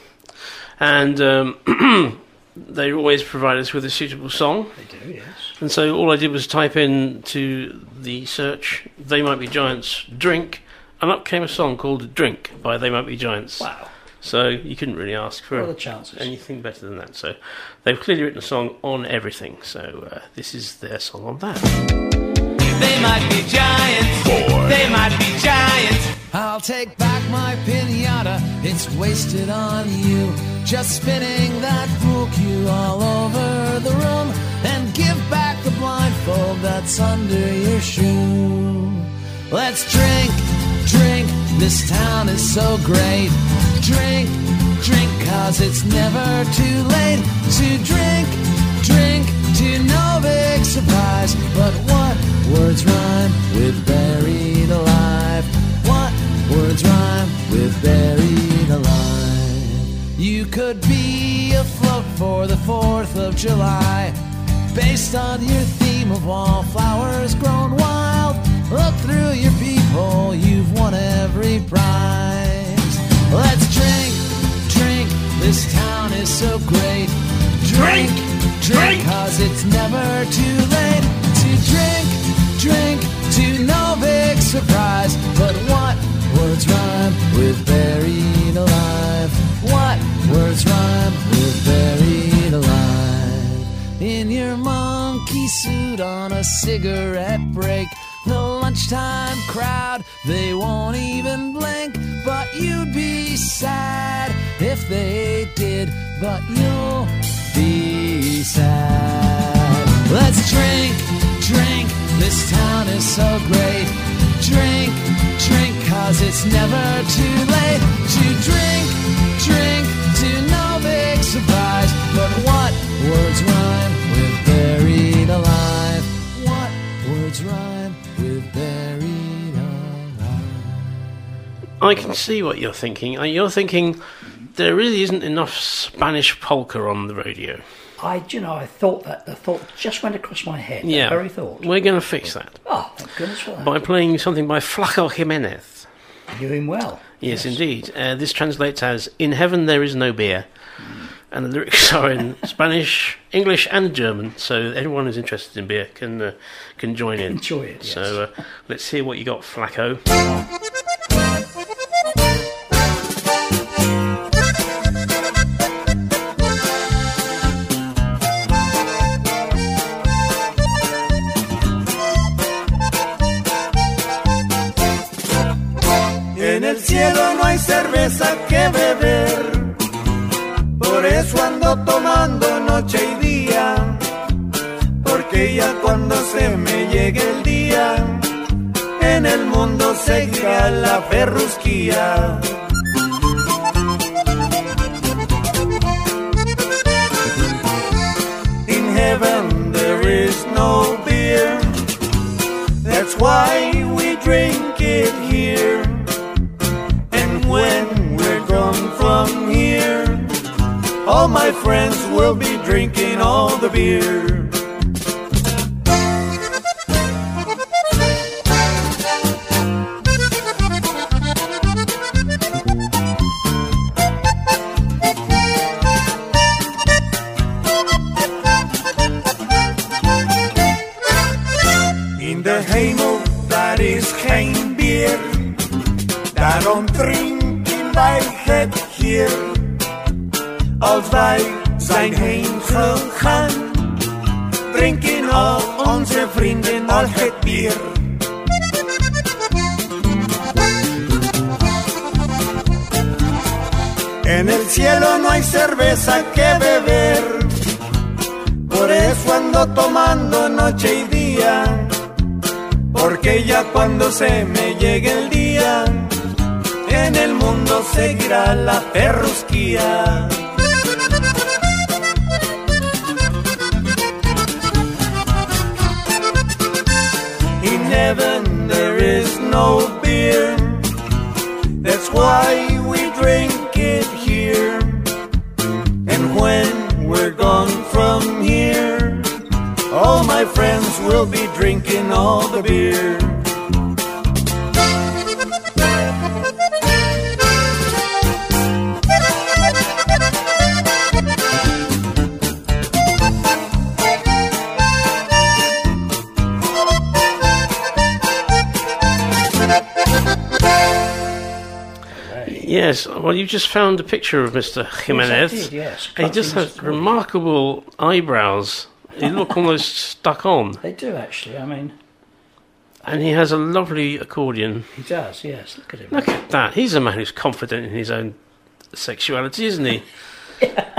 and um, they always provide us with a suitable song. They do, yes. And so all I did was type in to the search "They Might Be Giants" drink, and up came a song called "Drink" by They Might Be Giants. Wow. So you couldn't really ask for What are the chances? anything better than that. So they've clearly written a song on everything. So uh, this is their song on that. They might be giants. They might be giants. I'll take back my pinata, it's wasted on you. Just spinning that pool cue all over the room and give back the blindfold that's under your shoe. Let's drink, drink, this town is so great. Drink, drink, cause it's never too late to drink, drink, to no big surprise. But what words rhyme with buried alive? What words rhyme with buried alive? You could be afloat for the 4th of July. Based on your theme of wallflowers grown wild, look through your peephole, you've won every prize. Let's drink, drink, this town is so great. Drink, drink, cause it's never too late to drink, drink, to no big surprise. But what words rhyme with buried alive? What words rhyme with buried alive? In your monkey suit on a cigarette break. The lunchtime crowd, they won't even blink. But you'd be sad if they did. But you'll be sad. Let's drink, drink, this town is so great. Drink, drink, cause it's never too late to drink, drink, to no big surprise. But what words rhyme with buried alive? What words rhyme with buried alive? I can see what you're thinking. You're thinking there really isn't enough Spanish polka on the radio. I, you know, I thought that. The thought just went across my head. Yeah, very thought. We're going to fix that Oh, thank goodness for that. by playing something by Flaco Jimenez. You're doing well. Yes, indeed. Uh, this translates as "In heaven there is no beer," and the lyrics are in Spanish, English, and German. So anyone who's interested in beer can uh, can join in. Enjoy it, yes. So uh, let's hear what you got, Flaco. Cielo no hay cerveza que beber, por eso ando tomando noche y día, porque ya cuando se me llegue el día, en el mundo seguirá la ferrusquía. In heaven there is no beer, that's why we drink it here. All my friends will be drinking all the beer. In de hemel, daar is geen bier. Daarom drinken wij het hier. Als wij zijn heen gegaan, drinken al onze al het. En el cielo no hay cerveza que beber. Por eso ando tomando noche y día. Porque ya cuando se me llegue el día, en el mundo seguirá la perrusquía. Heaven there is no beer. That's why we drink it here. And when we're gone from here, all my friends will be drinking all the beer. Yes, well, you just found a picture of Mr. Jimenez. did, yes. And he just has remarkable eyebrows. They look almost stuck on. They do actually. I mean, And he has a lovely accordion. He does, yes. Look at him. Look at that. He's a man who's confident in his own sexuality, isn't he?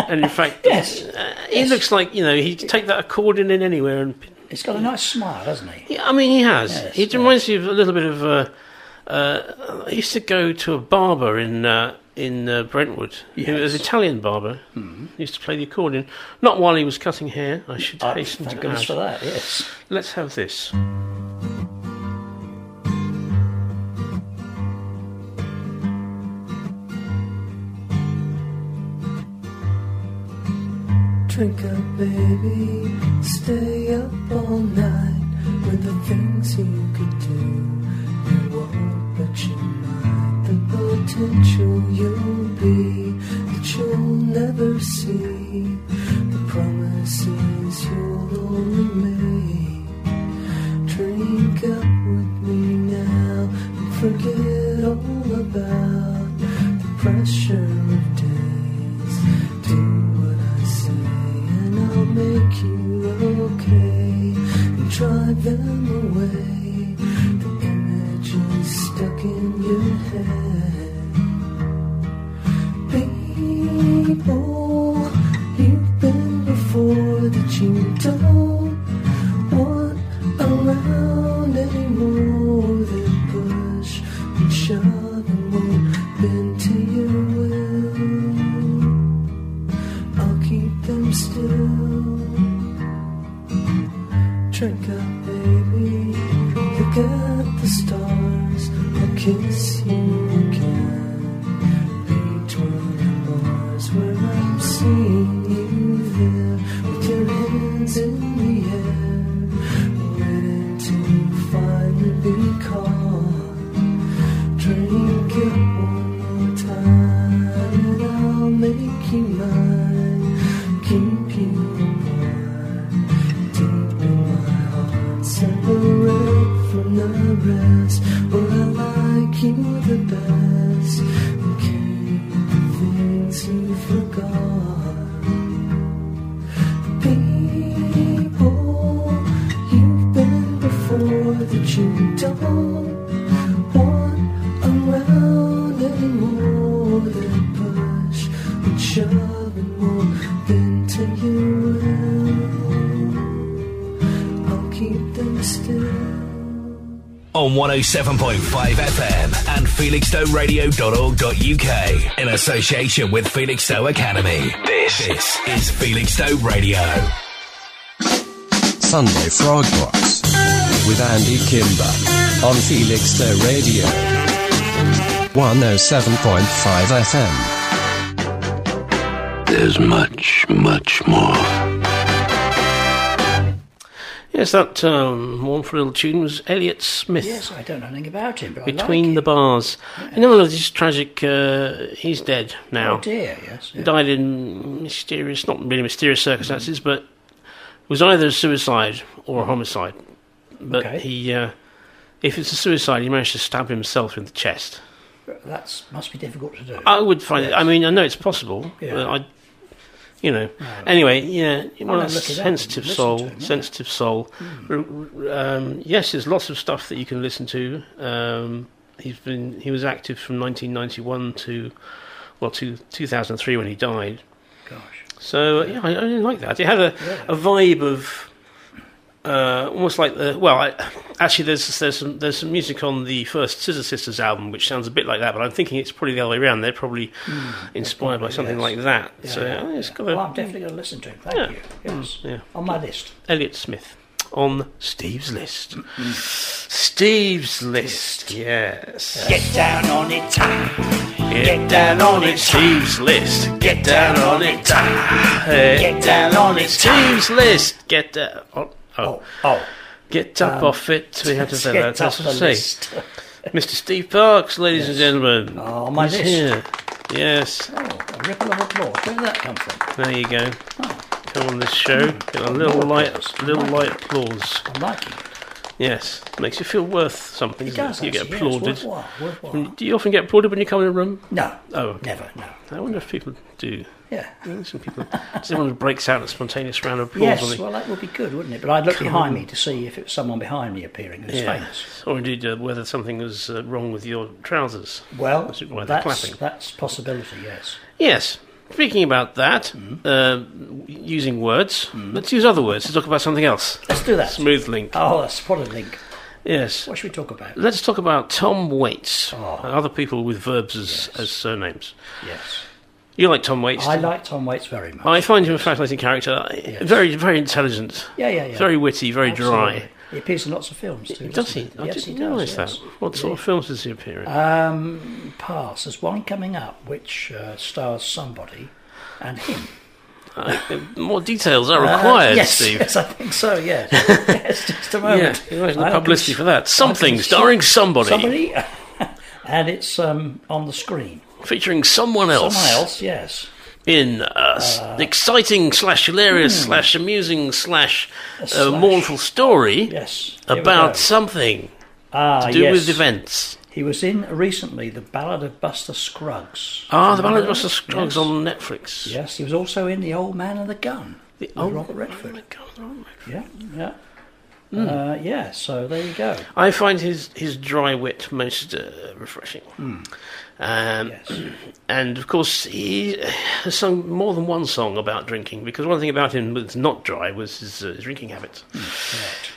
And in fact, Yes. uh, he looks like, you know, he'd take that accordion in anywhere. And He's got a nice smile, hasn't he? Yeah, I mean, he has. Yes, he reminds me of a little bit of. Uh, uh, I used to go to a barber in uh, in uh, Brentwood. He was an Italian barber. Mhm. He used to play the accordion. Not while he was cutting hair. I should Ah, hasten thank to goodness add. for that, yes. Let's have this. Drink up, baby. Stay up all night with the things you could do. You might. The potential you'll be that you'll never see. The promises you'll only make. Drink up with me now and forget all about the pressure of days. Do what I say and I'll make you okay and drive them away. In your head. People you've been before that you don't want around anymore. They push and shove and won't bend to your will. I'll keep them still. Drink up, kiss you again. Between the bars where I'm seeing you there with your hands in the air, waiting to finally be caught. Drink it one more time and I'll make you mine. Keep you warm, deep in my heart, separate from the rest. I the best, things you forgot. People you've been before that you don't want around anymore. They push and shove and won't bend to. I'll keep them still. On 107.5 FM and felixstoweradio.org.uk in association with Felixstowe Academy. This, this is Felixstowe Radio. Sunday Frog Box with Andy Kimber on Felixstowe Radio 107.5 FM. There's much, much more. Yes, that um, mournful little tune was Elliott Smith. Yes, I don't know anything about him, but Between like the Bars. You know, this tragic. Uh, he's dead now. Oh dear, yes. Died in mysterious, not really mysterious circumstances, but was either a suicide or a homicide. But Okay. he, uh, if it's a suicide, he managed to stab himself in the chest. That must be difficult to do. I would find it. I mean, I know it's possible. Yeah. But I, you know. Anyway, yeah, well, that's look it up sensitive soul. him, yeah. sensitive soul. R- Um, yes, there's lots of stuff that you can listen to. Um, he's been he was active from 1991 to well to 2003 when he died. Gosh. So yeah, I, I really like that. It had a, a vibe of uh, almost like the well. I, actually, there's there's some there's some music on the first Scissor Sisters album which sounds a bit like that, but I'm thinking it's probably the other way around. They're probably inspired by something yes. like that. Yeah, so yeah, uh, yeah. got a, Well, I'm definitely going to listen to him. Thank you. Yes. Mm, yeah. On my list. Elliott Smith on Steve's list. Steve's list. Yes. Get down on it, time. Get down on it, Steve's list. Get down on it, get down on it, Steve's list. Get down. Oh, oh, oh. Get up Um, off it. We have to say that. That's what I the say. list. Mr. Steve Parks, ladies and gentlemen. Oh, my He's list. here. Yes. Oh, a ripple of applause. Where did that come from? There you go. Come on this show. Get a little light, little light applause. I'm liking it. Yes, makes you feel worth something. It does, You get yes, applauded. worthwhile, worthwhile. Mm, Do you often get applauded when you come in a room? No, Oh, never, no. I wonder if people do. Yeah. Some people, someone breaks out a spontaneous round of applause. Yes, well, that would be good, wouldn't it? But I'd look Come behind on. me to see if it was someone behind me appearing who's Yeah. famous. Or indeed uh, whether something was uh, wrong with your trousers. Well, That's that's, clapping. that's possibility, yes. Yes. Speaking about that, Mm-hmm. uh, using words, let's use other words to talk about something else. Let's do that. Smooth link. Oh, a link. Yes. What should we talk about? Let's talk about Tom Waits Oh. and other people with verbs as, as surnames. Yes. You like Tom Waits? I like Tom Waits very much. I find him a fascinating character. Very, very intelligent. Yeah, yeah, yeah. Very witty, very Absolutely. dry. He appears in lots of films too. Does he? I Yes, didn't he does. realise yes. that. What sort of films does he appear in? Um, pass. There's one coming up which uh, stars somebody and him. Uh, more details are Uh, required, yes, Steve. Yes, I think so. Yes. yes, just a moment. Yeah, imagine the publicity for that. Something starring somebody. Somebody, and it's um, on the screen. Featuring someone else. Someone else, yes. In a s- exciting slash hilarious hmm. slash amusing slash, uh, slash. mournful story Yes. About something Ah, to do yes. with events. He was in recently the Ballad of Buster Scruggs. Ah, the Ballad of Buster? Scruggs Yes. on Netflix. Yes, he was also in The Old Man and the Gun. The Old Robert Redford. Man Yeah, yeah. Hmm. Uh, yeah, so there you go. I find his, his dry wit most uh, refreshing. Hmm. Um, And of course, he has sung more than one song about drinking because one thing about him that's not dry was his, uh, his drinking habits.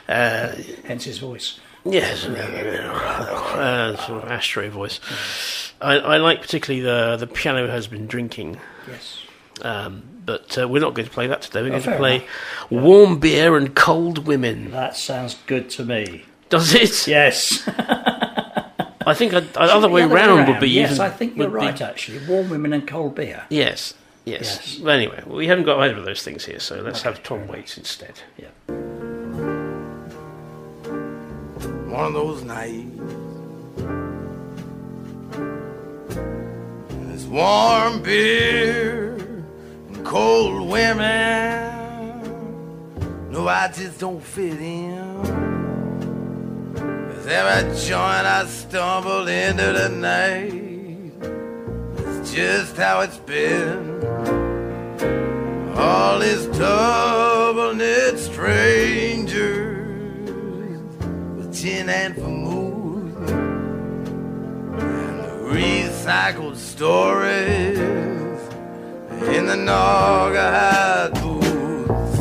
Uh, Hence his voice. Yes, uh, sort of ashtray voice. I, I like particularly the the piano has been drinking. Yes. Um, but uh, we're not going to play that today. We're Oh, going to play enough. warm beer and cold women. That sounds good to me. Does it? Yes. I think a, a other way The round would be Yes, even. I think you're would be- right, actually. Warm women and cold beer. Yes, yes. But anyway, we haven't got either of those things here, so let's have Tom Waits instead. Yeah. one of those nights. And it's warm beer and cold women. No, I just don't fit in. Cause every joint I stumble into tonight it's just how it's been. All these double knit strangers with gin and vermouth and recycled stories in the Naugahyde booths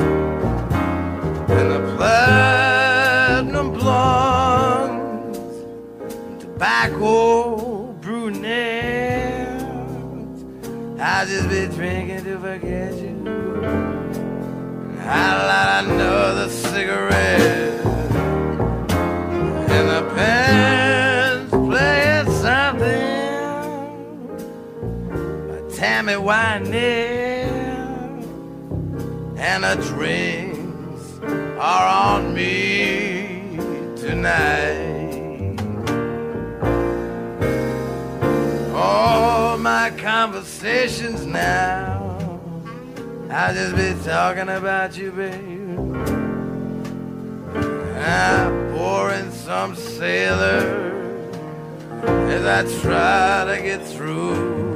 and the platinum blondes, and tobacco brunettes. I just be drinking to forget you. I light another cigarette and the band's Tammy Wynette and the drinks are on me tonight. All my conversations now, I just be talking about you, babe. I'm pouring some sailor as I try to get through.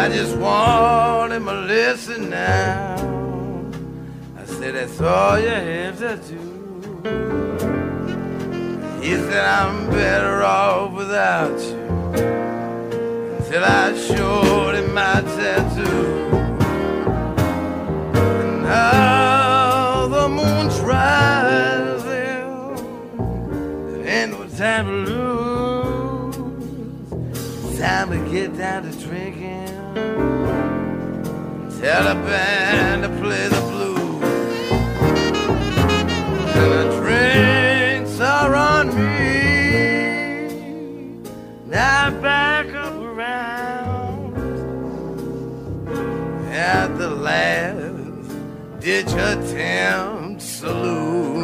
I just want him to listen now. I said, that's all you have to do. He said, I'm better off without you. Until I showed him my tattoo. And now the moon's rising. There ain't no time to lose. Time to get down to. Tell the band to play the blues. And the drinks are on me. Now back up around at the last ditch attempt saloon.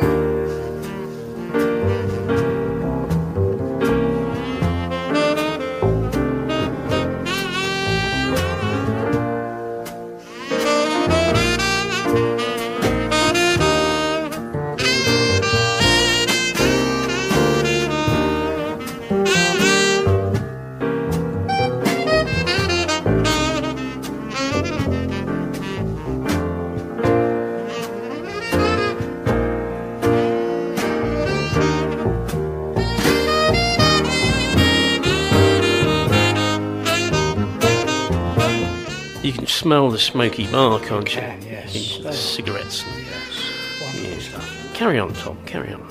The smoky bar, can't you? can, yes. The Oh. cigarettes. Wonderful Yeah. stuff. Carry on, Tom. Carry on.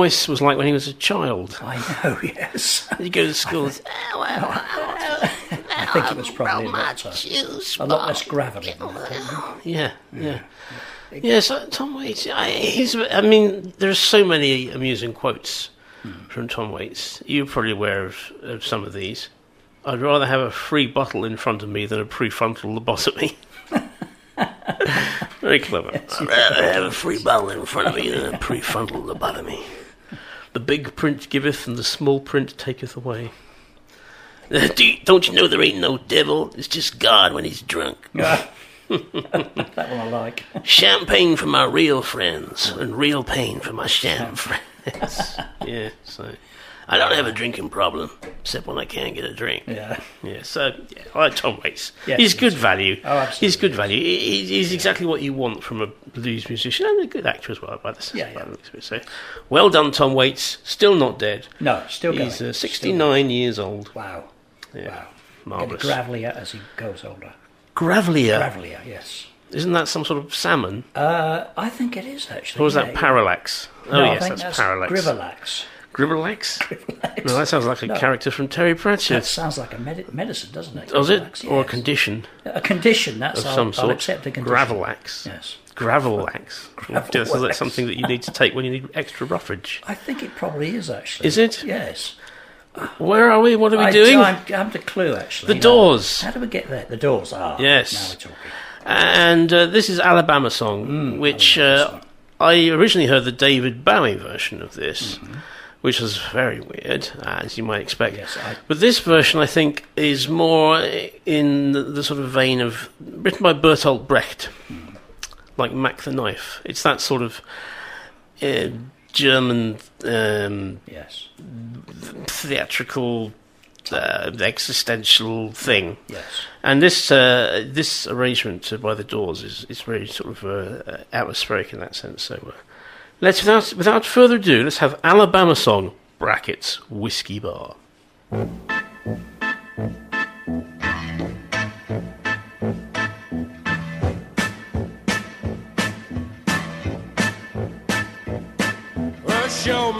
Voice was like when he was a child. I know, yes. You go to school. it's, I think it was probably a lot, uh, a lot less gravelly. than. Yeah, yeah. Yeah, so Tom Waits, I, he's, I mean, there's so many amusing quotes from Tom Waits. You're probably aware of, of some of these. I'd rather have a free bottle in front of me than a prefrontal lobotomy. Very clever. I'd rather have a free bottle in front of me than a prefrontal lobotomy. The big print giveth and the small print taketh away. Uh, do you- don't you know there ain't no devil? It's just God when he's drunk. that one I like. Champagne for my real friends and real pain for my sham friends. yeah, so I don't have a drinking problem except when I can't get a drink. Yeah. Yeah, so yeah, I like Tom Waits. Yes, he's good is. value. Oh, absolutely. He's good value. He- he- He's exactly what you want from a blues musician and a good actor as well. By the Yeah, by the looks of it. So, well done, Tom Waits. Still not dead. No, still going. He's uh, Still 69 years old. Wow. Yeah, Wow. marvelous. Gravelier as he goes older. Gravelia. Gravelier, yes. Isn't that some sort of salmon? Uh, I think it is actually. Or was yeah, that yeah. parallax? Oh No, yes, that's parallax. Grivelax. Grivelax? No, that sounds like a No. character from Terry That Pratchett. sounds like a medi- medicine, doesn't it? Does it? Grivelax, Or a condition A condition, that's of I'll, some I'll sort. accept a condition. Gravelax. Yes. Gravelax. Gravelax. Just like something that you need to take when you need extra roughage. I think it probably is actually. Is it? Yes. Where are we? What are we I, doing? I'm, I'm the clue actually. The. Doors. How do we get there? The doors. Ah. Yes. Now we're talking. And uh, this is Alabama Song, Mm, which uh, I originally heard the David Bowie version of this, Mm-hmm. Which was very weird, as you might expect. Yes, I- But this version, I think, is more in the, the sort of vein of written by Bertolt Brecht, Mm. like Mac the Knife. It's that sort of uh, German um, Yes. theatrical, uh, existential thing. Yes. And this uh, this arrangement uh, by the Doors is, is very sort of uh, uh, atmospheric in that sense. So uh, let's without without further ado, let's have Alabama song brackets whiskey bar. Show me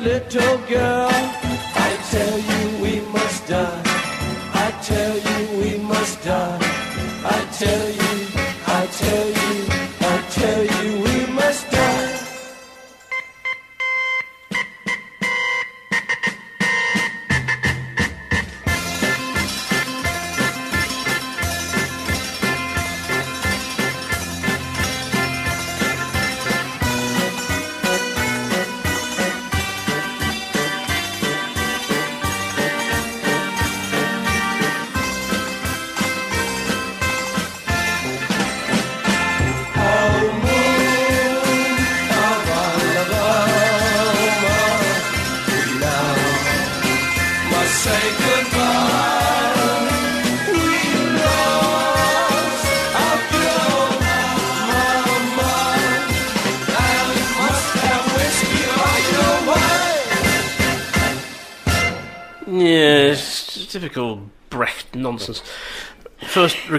little girl, I tell you we must die. I tell you we must die. I tell you, I tell you,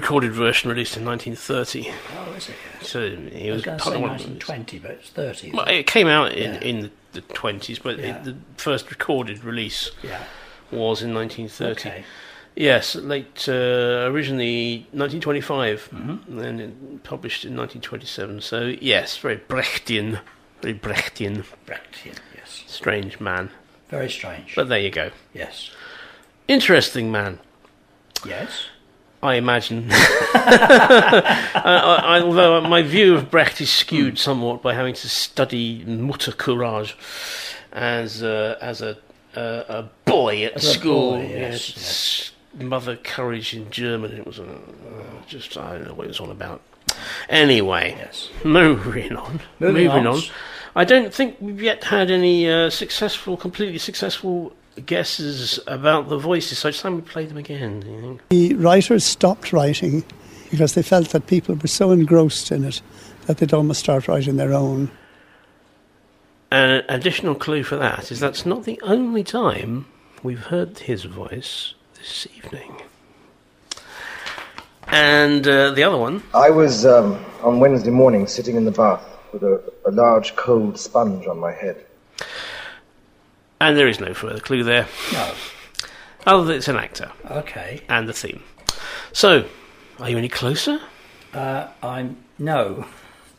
recorded version released in 1930. Oh, is it? So he I was to say 1920, but it's 30. Well, it came out in, Yeah. in the, the 20s, but Yeah. it, the first recorded release Yeah. was in 1930. Okay. Yes, late, uh, originally 1925, Mm-hmm. then it published in 1927. So, yes, very Brechtian. Very Brechtian. Brechtian, yes. Strange man. Very strange. But there you go. Yes. Interesting man. Yes. I imagine. I, I, I- although my view of Brecht is skewed somewhat by having to study Mutter Courage as a, as a, a, a boy at As school. boy, yes, s- Mother Courage in German. It was uh, just I don't know what it was all about. Anyway, yes. moving on. Moving on. on. I don't think we've yet had any uh, successful, completely successful guesses about the voices. So it's time we play them again. Do you think? The writers stopped writing because they felt that people were so engrossed in it that they'd almost start writing their own. An additional clue for that is that's not the only time we've heard his voice this evening. And uh, the other one, I was um, on Wednesday morning sitting in the bath with a, a large cold sponge on my head. And there is no further clue there, No. other than it's an actor Okay. and the theme. So, are you any closer? Uh, I'm no.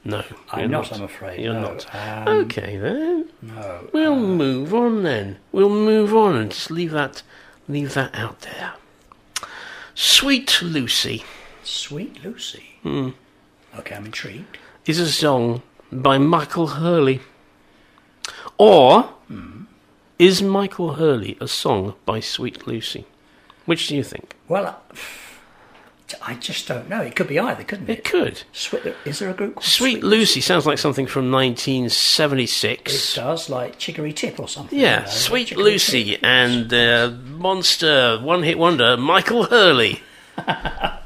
No, I'm you're not, I'm afraid, You're no. not. Um, okay then. No. We'll move on then. We'll move on and just leave that, leave that out there. Sweet Lucy. Sweet Lucy. Hmm. Okay, I'm intrigued. is a song by Michael Hurley. Or Hmm. Is Michael Hurley a song by Sweet Lucy? Which do you think? Well, I, just don't know. It could be either, couldn't it? It could. Sweet, is there a group called Sweet Lucy sounds like something from 1976. It does, like Chicory Tip or something. Yeah, know, Sweet Chicory Lucy Tip. and uh, monster one hit wonder Michael Hurley. there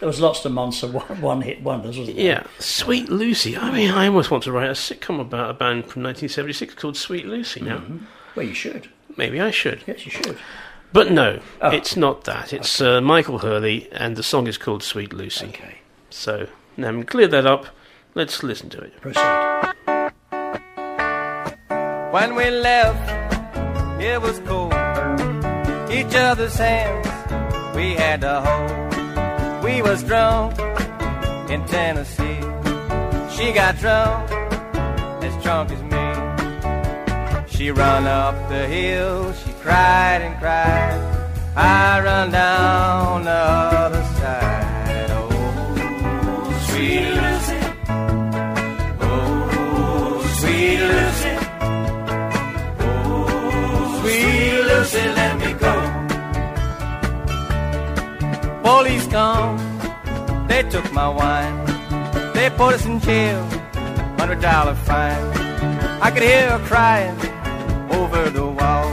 was lots of monster one, one hit wonders, wasn't there? Yeah, Sweet Lucy. I mean, I almost want to write a sitcom about a band from 1976 called Sweet Lucy now. Well, you should. Maybe I should. Yes, you should. But no, Oh. it's not that. It's uh, Michael Hurley, and the song is called Sweet Lucy. Okay. So, now we cleared that up. Let's listen to it. Proceed. When we left, it was cold. Each other's hands we had to hold. We was drunk in Tennessee. She got drunk, as drunk as me. She run up the hill, she cried and cried. I run down the other side. Oh, sweet Lucy. Oh, sweet Lucy. Oh, sweet Lucy, let me go. Police come, they took my wine. They put us in jail, hundred dollar fine. I could hear her crying over the wall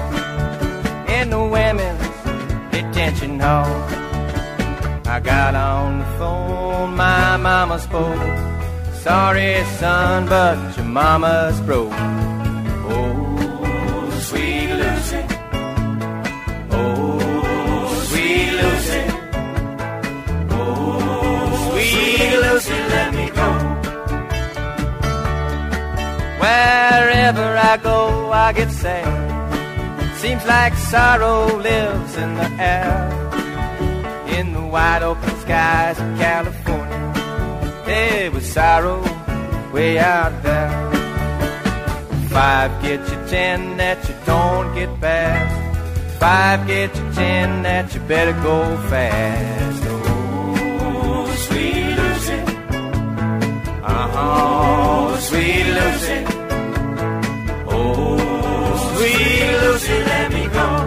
in the women's detention hall. I got on the phone, my mama spoke. Sorry, son, but your mama's broke. Oh, sweet Lucy. Oh, sweet Lucy. Oh, sweet Lucy, Wherever I go, I get sad. Seems like sorrow lives in the air. In the wide open skies of California, there was sorrow way out there. Five get you ten that you don't get past. Five get you ten that you better go fast. Oh, sweet Lucy. Uh-huh, sweet Lucy. Sweet Lucy, let me go.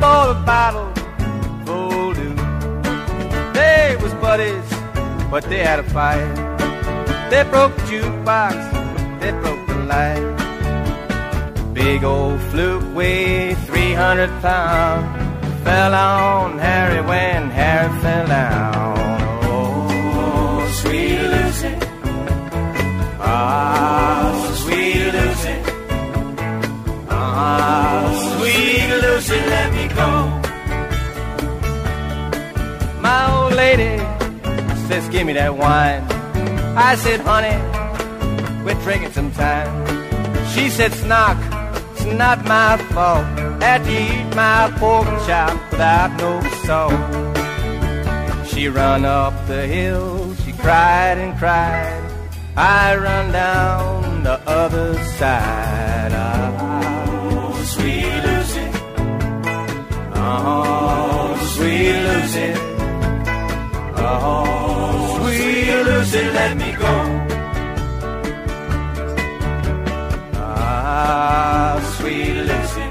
Bought a bottle full do. They was buddies, but they had a fight. They broke the jukebox, they broke the light. Big old flute weighed 300 pounds. Fell on Harry when Harry fell down. Oh, sweet Lucy. Ah, sweet Lucy. Ah, sweet Lucy, My old lady says, give me that wine. I said, honey, we're drinking some time. She said, Snock, it's not my fault that you eat my pork chop without no salt. She run up the hill, she cried and cried. I run down the other side. Oh, sweet Lucy. Oh, sweet Lucy. Oh, sweet Lucy, let me go. Ah, sweet Lucy.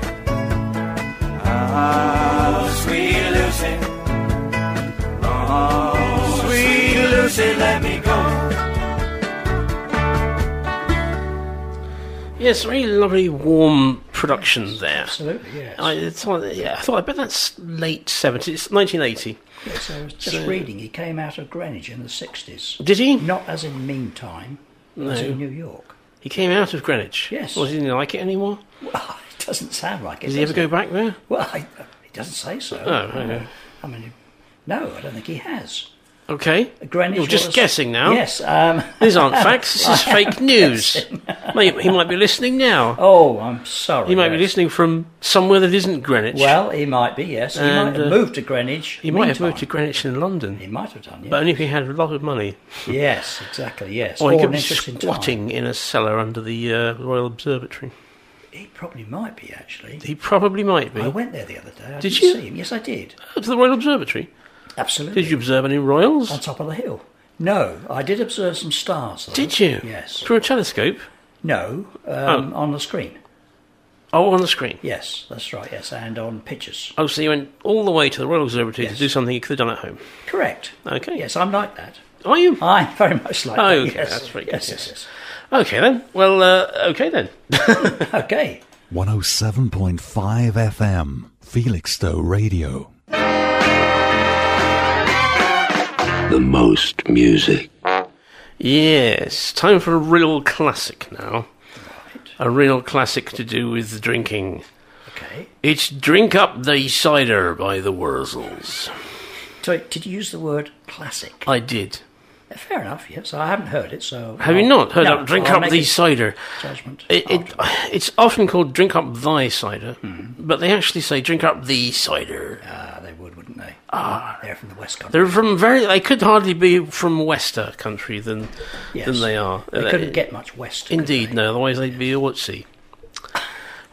Ah, sweet Lucy. Oh, sweet Lucy, let me go. Yes, very lovely, warm production there. Absolutely, yes. I thought, yeah, I thought, I bet that's late 70s, 1980. Yes, I was just So- reading. He came out of Greenwich in the 60s. Did he? Not as in meantime, as in New York. He came out of Greenwich. Yes. Well, didn't he like it anymore? Well, it doesn't sound like it. Does he ever does go back there? Well, I, he doesn't say so. Oh, okay. I mean, no, I don't think he has. Okay. Greenwich You're just was- guessing now. Yes. Um, These aren't facts. This is fake news. Mate, he might be listening now. Oh, I'm sorry. He might be listening from somewhere that isn't Greenwich. Well, he might be. Yes, he And, might have uh, moved to Greenwich. He might have moved to Greenwich in London. He might have done. Yes. But only if he had a lot of money. yes, exactly. Yes. Or he Or could an be interesting time. squatting in a cellar under the uh, Royal Observatory. He probably might be actually. He probably might be. I went there the other day. I Did you? See him. Yes, I did. Oh, to the Royal Observatory? Absolutely. Did you observe any royals? On top of the hill. No, I did observe some stars. Though. Did you? Yes. Through a telescope? No, um, on the screen. Oh, on the screen. Yes, that's right. Yes, and on pictures. Oh, so you went all the way to the Royal Observatory to do something you could have done at home. Correct. Okay. Yes, I'm like that. Are you? I'm very much like oh, that. okay, yes. that's very good. yes, yes. yes, Okay then. Well, uh, okay then. yes. okay. 107.5 FM, Felixstowe Radio. The most music. Yes, time for a real classic now. A real classic to do with drinking. Okay. It's Drink Up the Cider by the Wurzels. So, did you use the word classic? I did. Fair enough. Yes, I haven't heard it. So Have you I'll- not heard no, of Drink I'll Up the Cider? Judgment. It, it, it's often called Drink Up Thy Cider, Hmm. but they actually say Drink Up the Cider. Ah, they would, wouldn't they? Ah. they're from the West Country. They're from very. They could hardly be from Wester country than Yes. than they are. They Uh, couldn't get much west. Indeed, no. Otherwise, they'd be all at sea.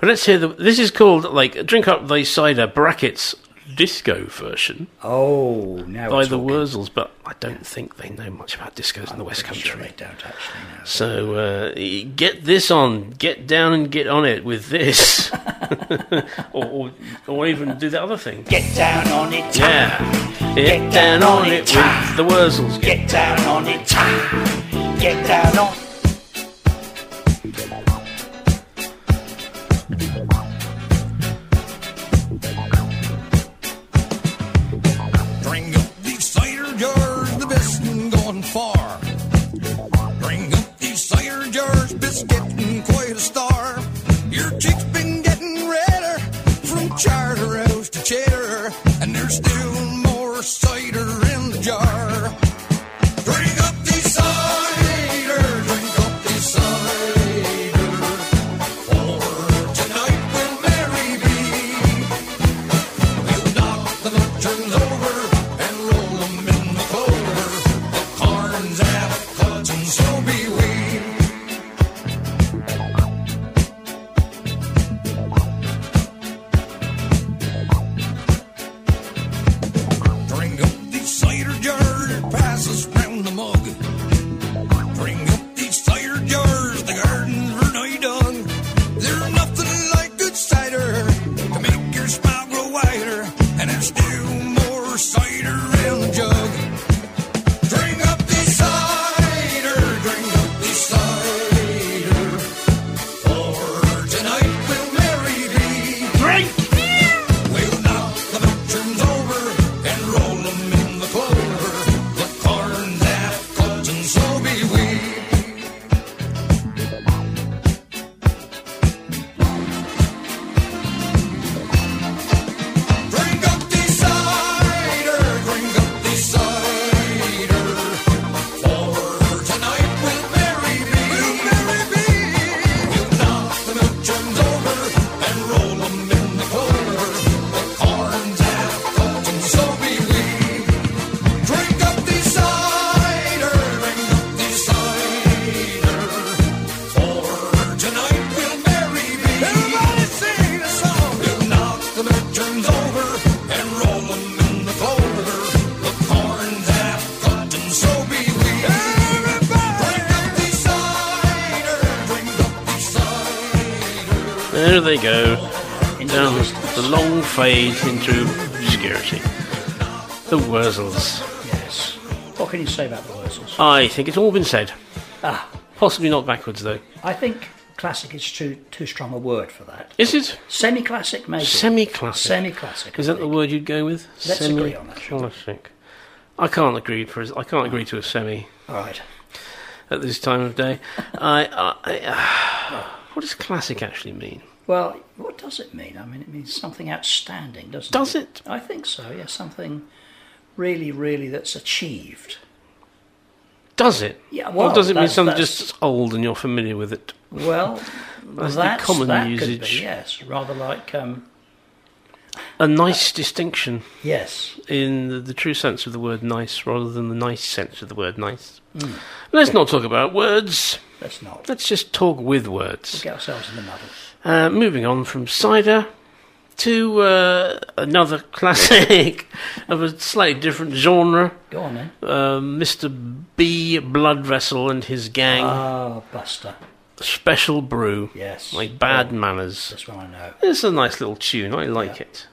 But let's hear the. This is called like Drink Up Thy Cider brackets disco version Oh, now by the talking. Wurzels, but I don't think they know much about discos in the West Country. sure they don't actually know. So uh, get this on, get down and get on it with this, or, or or even do the other thing. Get down on it. Yeah, get down on it with the Wurzels. Get down on it. Get down on. Best getting quite a star. They go, down the long fade into obscurity. The Wurzels. Yes. What can you say about the Wurzels? I think it's all been said. Ah, Possibly not backwards though. I think classic is too too strong a word for that. Is it? Semi-classic, maybe. Semi-classic. Semi-classic. Is that the word you'd go with? Let's agree on that? Classic. I can't agree for. I can't agree to a semi All right. at this time of day. I, I, I what does classic actually mean? Well, what does it mean? I mean, it means something outstanding, doesn't Does it? it? I think so. yeah, something really, really that's achieved. Does it? Yeah, or well, does it mean something that's- just old and you're familiar with it? Well, That's the that's, common that usage. Be, yes, rather like um, A nice distinction. Yes. In the, the true sense of the word nice rather than the nice sense of the word nice. Mm. Let's not talk about words. Let's not. Let's just talk with words. we'll get ourselves in the muddle. Uh, moving on from cider to uh, another classic of a slightly different genre. Go on then. Uh, Mr. B. Bloodvessel and his gang. Ah, Buster. Special brew. Yes. Like bad manners. That's one I know. It's a nice little tune. I like it.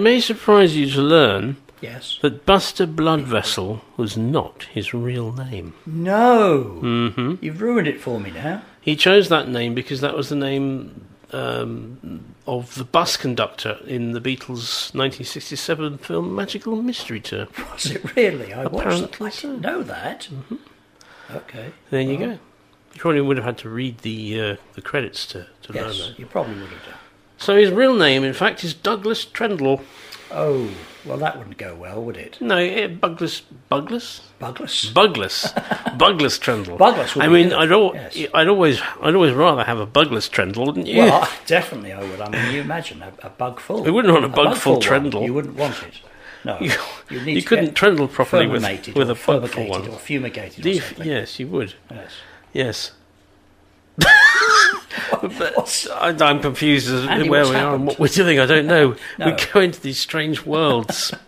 May surprise you to learn Yes. that Buster Bloodvessel was not his real name. No. Mm-hmm. You've ruined it for me now. He chose that name because that was the name um, of the bus conductor in the Beatles' 1967 film Magical Mystery Tour. Was it really? I watched that. I didn't know that. Okay. There you go. You probably would have had to read the uh, the credits to, to learn Yes, that. you probably would have done. So his real name, in fact, is Douglas Trendle. Oh, well, that wouldn't go well, would it? No, eh, Buglas, Buglas, Bugless. Bugless, Bugless Trendle. Bugless would I mean, I'd, al- yes. I'd always, I'd always rather have a Bugless Trendle, wouldn't you? Well, definitely I would. I mean, you imagine a, a bug full. We wouldn't want a bug full one, trundle. You wouldn't want it. No, you, you need you to couldn't get trundle properly with, with a fumigated one. or fumigated or yes, you would. Yes. Yes. but I, I'm confused as Andy, where we are and what we're doing. I don't know. No. We go into these strange worlds.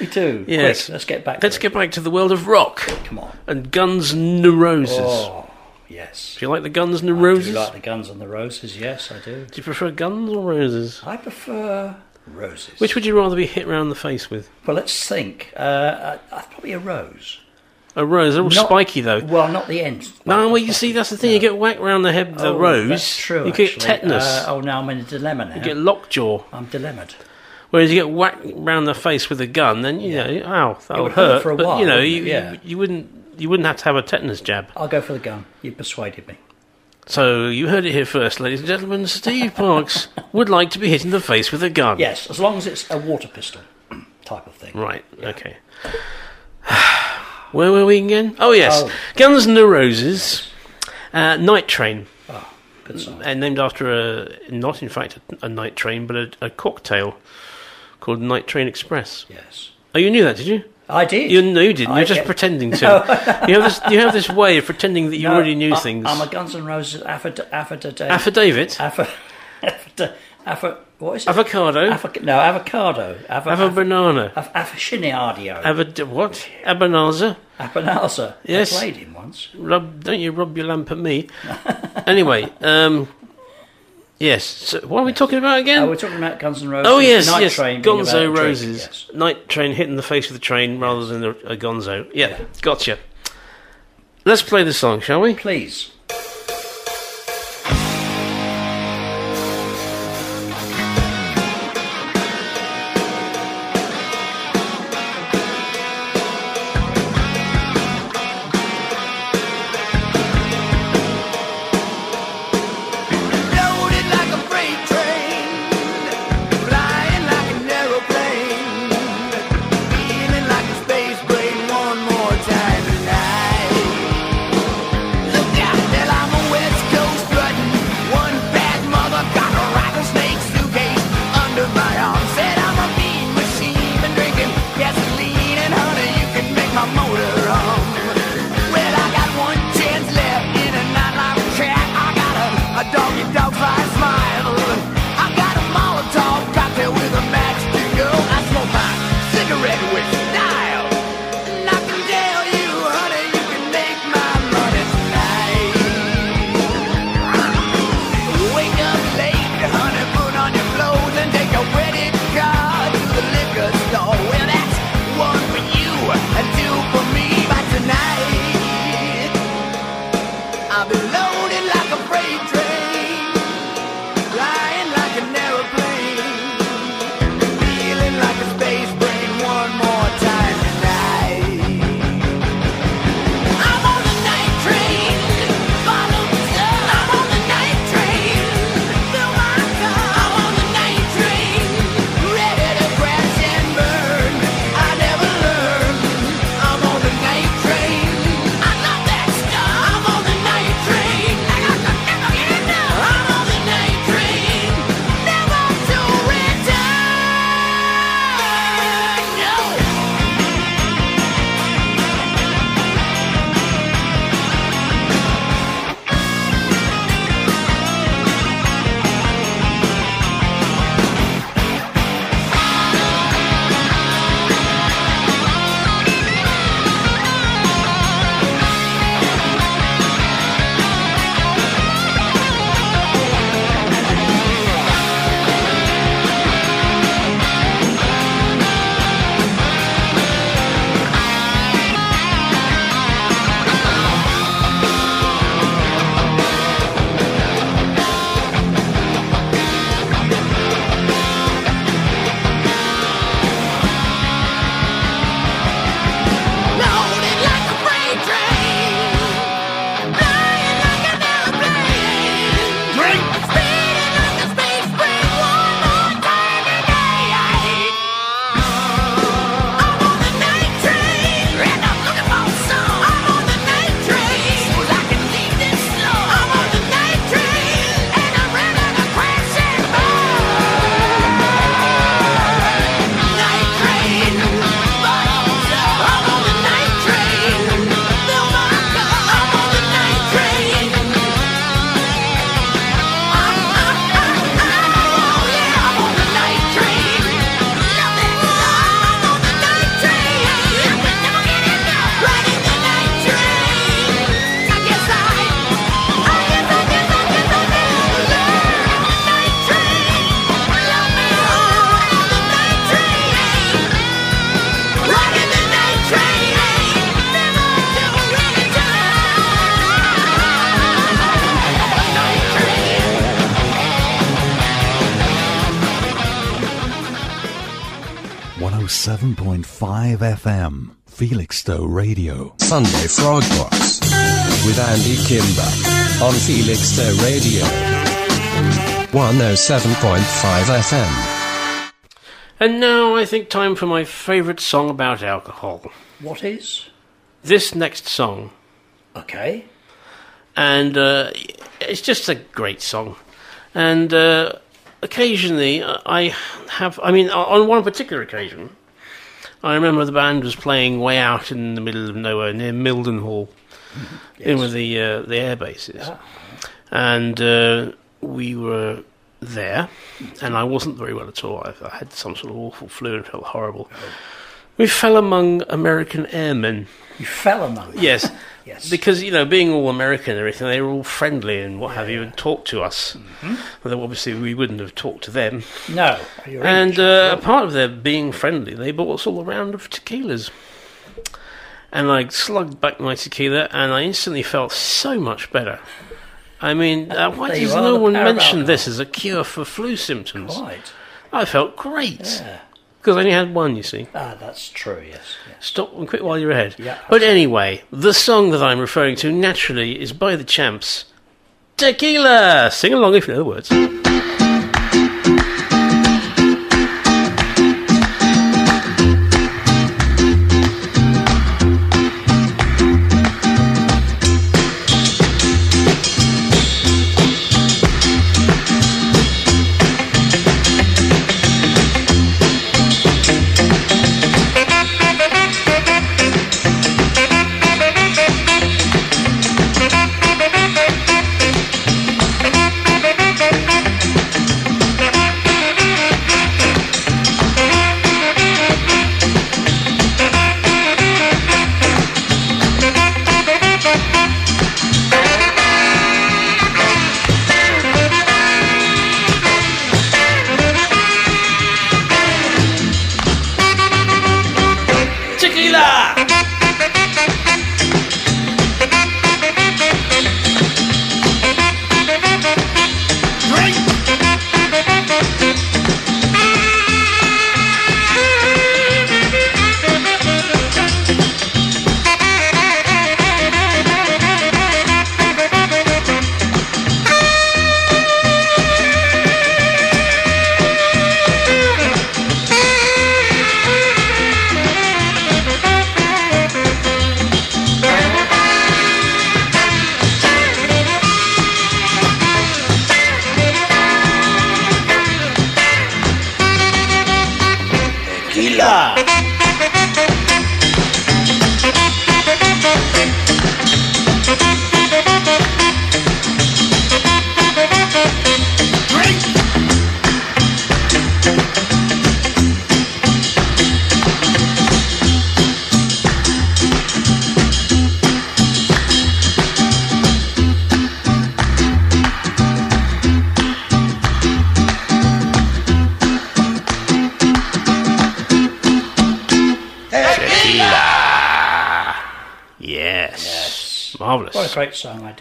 We do. yes. Quick, let's get back. Let's to get back to the world of rock. Come on. And Guns N' Roses. Oh, yes. Do you like the Guns N' I Roses? do you like the Guns and the Roses. Yes, I do. Do you prefer Guns or Roses? I prefer roses. Which would you rather be hit round the face with? Well, let's think. Uh, uh, uh, probably a rose. A rose. They're all Not- spiky though. Well, not the end. No, well, you see, that's the thing. You get whacked round the head with a Oh, rose. That's true. You get actually. tetanus. Uh, oh, now I'm in a dilemma now. you get lockjaw. I'm dilemmaed. Whereas you get whacked round the face with a gun, then you know, ow, that would hurt for a but while, you know, you. Yeah. you, you wouldn't you wouldn't have to have a tetanus jab. I'll go for the gun. You persuaded me. So you heard it here first, ladies and gentlemen. Steve Parks would like to be hit in the face with a gun. Yes, as long as it's a water pistol type of thing. Right. Okay. Where were we again? Oh yes, Oh. Guns N' Roses, uh, Night Train. Oh, good song. and named after a not in fact a, a night train, but a, a cocktail called Night Train Express. Yes. Oh, you knew that, did you? I did. You no, you didn't. I You're just did. pretending to. No. you have this. You have this way of pretending that you No, already knew I- things. I'm a Guns N' Roses affid- affidavit. Affidavit? Affa- affid- affa- what is it? Avocado? Affa- no, avocado. Ava- Have a banana. Af- Aficionadio. Have a d- what? Abanazar? Abanazar. Yes. I played him once. Rub, don't you rub your lamp at me. anyway, um, yes. So what are we talking about again? Oh, we're talking about Guns N' Roses. Oh yes, Night yes. Train being about a Gonzo drink, Roses. yes. Night train hitting the face of the train rather than a, a Gonzo. Yeah, gotcha. Let's play the song, shall we? Please. Babylon. 107.5 FM, Felixstowe Radio. Sunday Frog Box with Andy Kimber on Felixstowe Radio 107.5 FM. And now I think time for my favourite song about alcohol. What is? This next song. Okay. And uh, it's just a great song. And uh, occasionally uh, I have, I mean, on one particular occasion, I remember the band was playing way out in the middle of nowhere near Mildenhall, in with the uh, the air bases, and uh, we were there, and I wasn't very well at all. I, I had some sort of awful flu and felt horrible. We fell among American airmen. You fell among them? Yes. Yes. Because, you know, being all American and everything, they were all friendly and what have you and talked to us. Although obviously we wouldn't have talked to them. No. And uh, a part of their being friendly, they bought us all a round of tequilas. And I slugged back my tequila and I instantly felt so much better. I mean, uh, why There does no one mention this as a cure for flu symptoms? Quite. I felt great. Yeah. Because I only had one, you see. Ah, that's true, yes. yes. Stop and quit while you're ahead. Yeah, But anyway, the song that I'm referring to naturally is by the Champs. Tequila! Sing along if you know the words.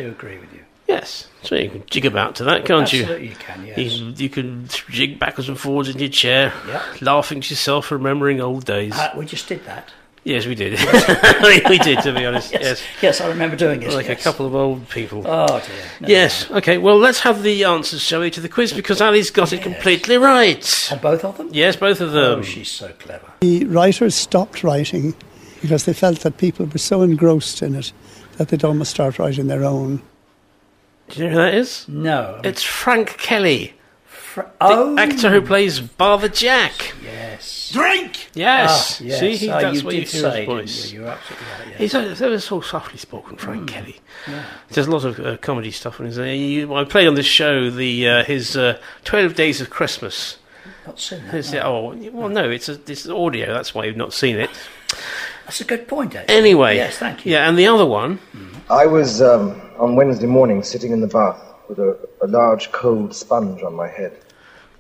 Do agree with you. Yes. So you can jig about to that, can't you? Absolutely you can, yes. You, you can jig backwards and forwards in your chair, Yeah. laughing to yourself, remembering old days. Uh, we just did that. yes, we did. we, we did, to be honest. Yes. Yes. Yes, I remember doing it. Like yes. a couple of old people. Oh, dear. No, yes. Okay. Well, let's have the answers, shall we, to the quiz because Ali's got it completely right. And both of them? Yes, both of them. Oh, she's so clever. The writers stopped writing because they felt that people were so engrossed in it that they'd almost start writing their own. Do you know who that is? No. It's Frank Kelly, oh. the actor who plays Father Jack. Yes. Drink. Yes. Ah, yes. See, he, Ah, that's you what did you hear say, his voice. you? You're absolutely right. Yes. He's a, ever so softly spoken, Frank Kelly. Yeah. There's a lot of uh, comedy stuff on his. Uh, you, I played on this show the uh, his uh, Twelve Days of Christmas. Not seen that. His- no. Oh well, no, it's a, it's audio. That's why you've not seen it. That's a good point, actually. Anyway, Yes, thank you. Yeah, and the other one. I was um, on Wednesday morning sitting in the bath with a, a large cold sponge on my head.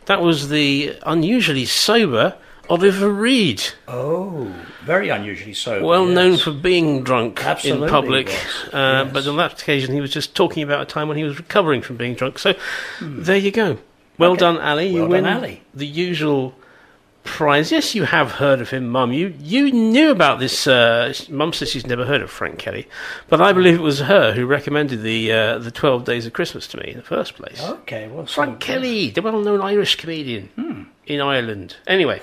That was the unusually sober Oliver Reed. Oh, very unusually so. well yes. known for being drunk Absolutely in public, he was, uh, yes. but on that occasion he was just talking about a time when he was recovering from being drunk. So there you go. Well Hmm. Okay. done, Ali. you Well win done, Ali. the usual surprised. Yes, you have heard of him, Mum. You you knew about this. Uh, Mum says she's never heard of Frank Kelly, but I believe it was her who recommended the uh, the Twelve Days of Christmas to me in the first place. Okay, well, Frank Kelly, the well-known Irish comedian Hmm. in Ireland. Anyway,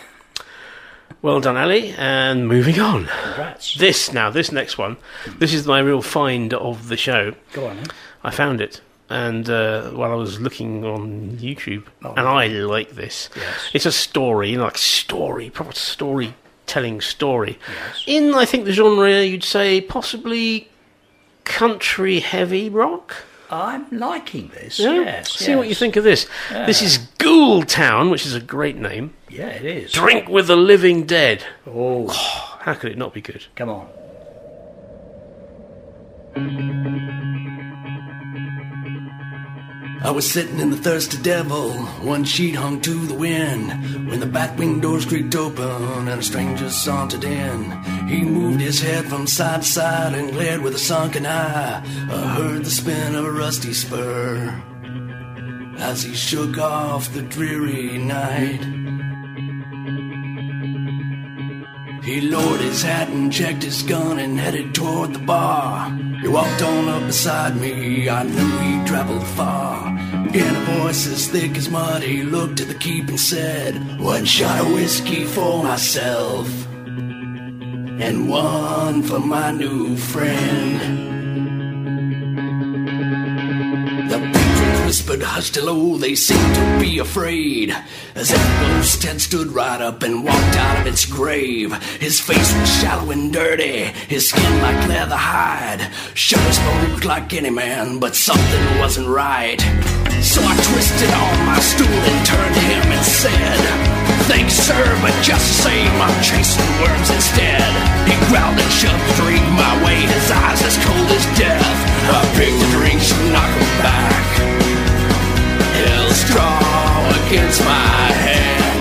well done, Ali. And moving on. Congrats. This now, this next one, this is my real find of the show. Go on, then. I found it, and uh, while I was looking on YouTube, Oh, and I like this. Yes. It's a story, you know, like story, proper storytelling story. Yes. In, I think, the genre you'd say possibly country heavy rock. I'm liking this. Yeah? Yes. See what you think of this. This is Ghoultown, which is a great name. Yeah, it is. Drink with the Living Dead. Oh, how could it not be good? Come on. I was sitting in the Thirsty Devil, one sheet hung to the wind, when the back wing doors creaked open and a stranger sauntered in. He moved his head from side to side and glared with a sunken eye. I heard the spin of a rusty spur as he shook off the dreary night. He lowered his hat and checked his gun and headed toward the bar. He walked on up beside me, I knew he'd traveled far. In a voice as thick as mud, he looked at the keep and said, One shot of whiskey for myself, and one for my new friend. Whispered hushed hello, they seemed to be afraid. As a ghost had stood right up and walked out of its grave. His face was shallow and dirty, his skin like leather hide. Sure spoke like any man, but something wasn't right. So I twisted on my stool and turned to him and said, Thanks, sir, but just the same, I'm chasing worms instead. He growled and shoved the drink my way, his eyes as cold as death. I picked the drink to knock him back. Held straw against my hand.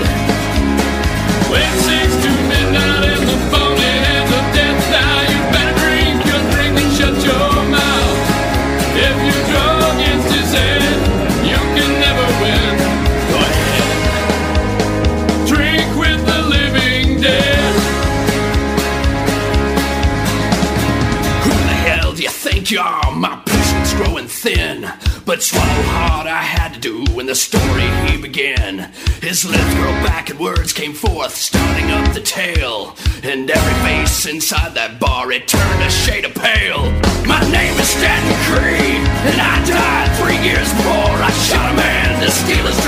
When six to midnight in the phony hands of death, now you better drink your drink and shut your mouth. If you draw against his head, you can never win. Go ahead. Drink with the living dead. Who the hell do you think you are? My patience growing thin. But swallow hard I had to do when the story he began. His lips curled back and words came forth, starting up the tale. And every face inside that bar, it turned a shade of pale. My name is Stanton Creed, and I died three years before I shot a man to steal his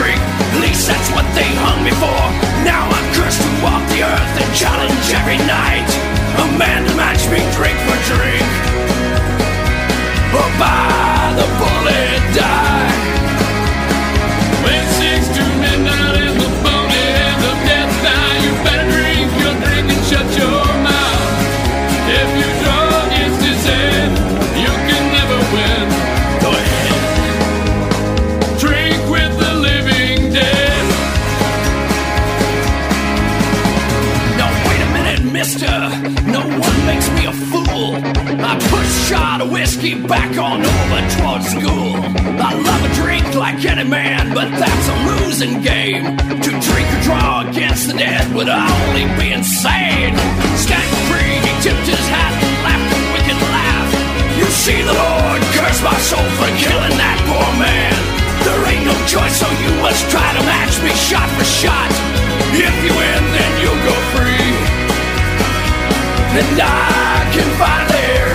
man, but that's a losing game. To drink or draw against the dead would only be insane. Stank free, he tipped his hat and laughed a wicked laugh. You see, the Lord curse my soul for killing that poor man. There ain't no choice, so you must try to match me shot for shot. If you win, then you'll go free. And I can finally.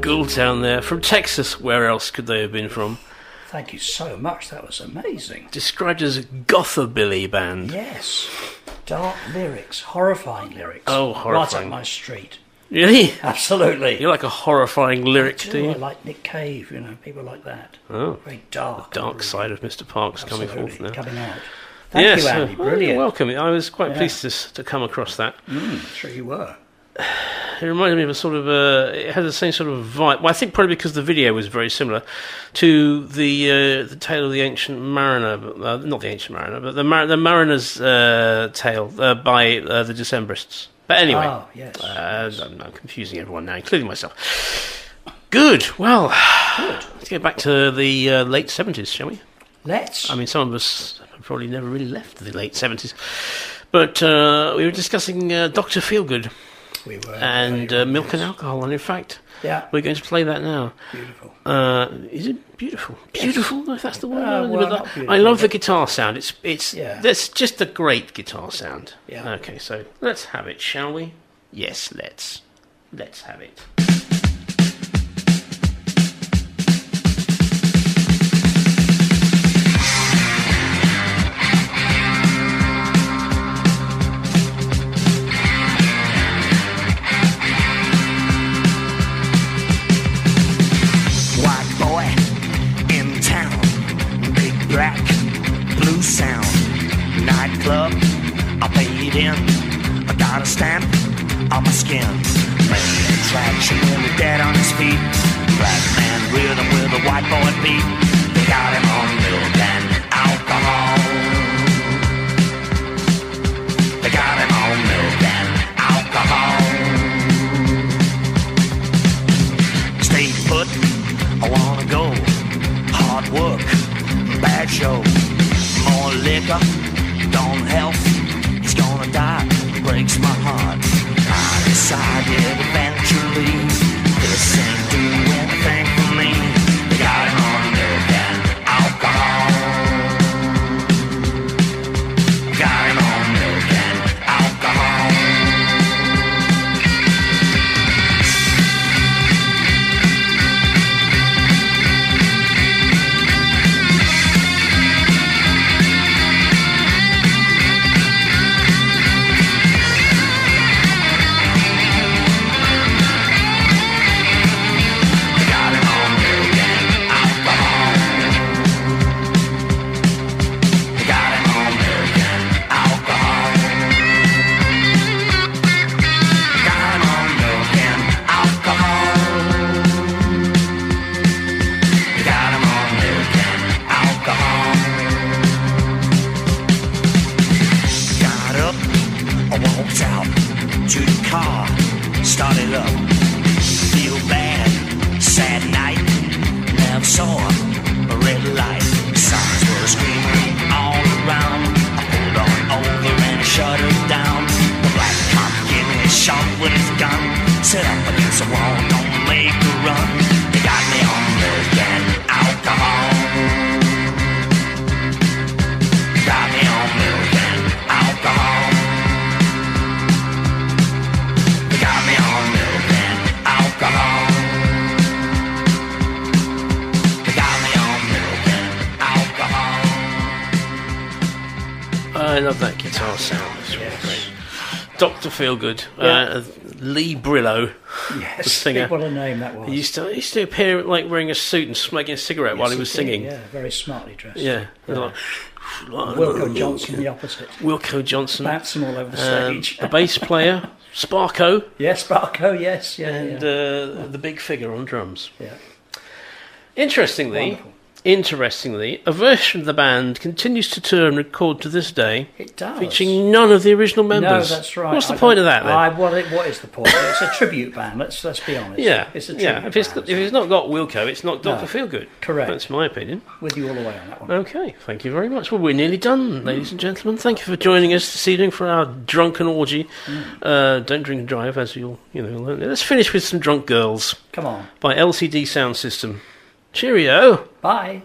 Ghoultown there from Texas. Where else could they have been from? Thank you so much. That was amazing. Described as a gothabilly band. Yes. Dark lyrics, horrifying lyrics. Oh, horrifying. Right up my street. Really? Absolutely. You like a horrifying lyric, I do you? I like Nick Cave, you know, people like that. Oh, Very dark. the dark side of Mr. Parks coming forth now. coming out. Thank yes, you, Andy. uh, Brilliant. you're welcome. I was quite Yeah. pleased to, to come across that. Mm, sure you were. It reminded me of a sort of uh, it had the same sort of vibe. Well, I think probably because the video was very similar to the uh, the tale of the ancient mariner, but, uh, not the ancient mariner, but the mar- the mariner's uh, tale uh, by uh, the Decemberists. But anyway, Oh, yes, I'm, I'm confusing everyone now, including myself. Good. Well, let's get back to the uh, late seventies, shall we? Let's. I mean, some of us probably never really left the late seventies, but uh, we were discussing uh, Doctor Feelgood We were. and uh, milk and alcohol, and in fact, Yeah. we're going to play that now. Beautiful. Uh, is it beautiful? Beautiful, if that's the word. Uh, well, I- not beautiful, I love the guitar sound. It's it's Yeah. that's just a great guitar sound. Yeah. Okay, so let's have it, shall we? Yes, let's. Let's have it. I in, I got a stamp on my skin. Attraction when the dead on his feet. Black man rhythm with a white boy beat. They got him on milk and alcohol. They got him on milk and alcohol. Stay put, I wanna go. Hard work, bad show. More liquor, don't help. He's breaks my heart. I decided eventually Doctor Feelgood, uh, Lee Brilleaux, Yes, the singer. what a name that was. He used to he used to appear like wearing a suit and smoking a cigarette while he was did, singing. Yeah, very smartly dressed. Yeah, Yeah. like- Wilko Johnson, the opposite. Wilko Johnson, Bouncing all over the Um, stage. the bass player, Sparko, Yes, Sparko, yes, yeah. and yeah. Uh, the big figure on drums. Yeah. Interestingly, Wonderful. Interestingly, a version of the band continues to tour and record to this day, It does. featuring none of the original members. No, that's right. What's the I point of that then? I, what, it- what is the point? It's a tribute band. Let's let's be honest. yeah, it's a tribute yeah. If it's band. if it's not got Wilko, it's not No. Doctor Feelgood. Correct. That's my opinion. with you all the way on that one. Okay, thank you very much. Well, we're nearly done, ladies and gentlemen. Thank you for joining us this evening for our drunken orgy. Mm. Uh, don't drink and drive, as you'll you know. learn. Let's finish with some drunk girls Come on. by LCD Soundsystem. Cheerio. Bye.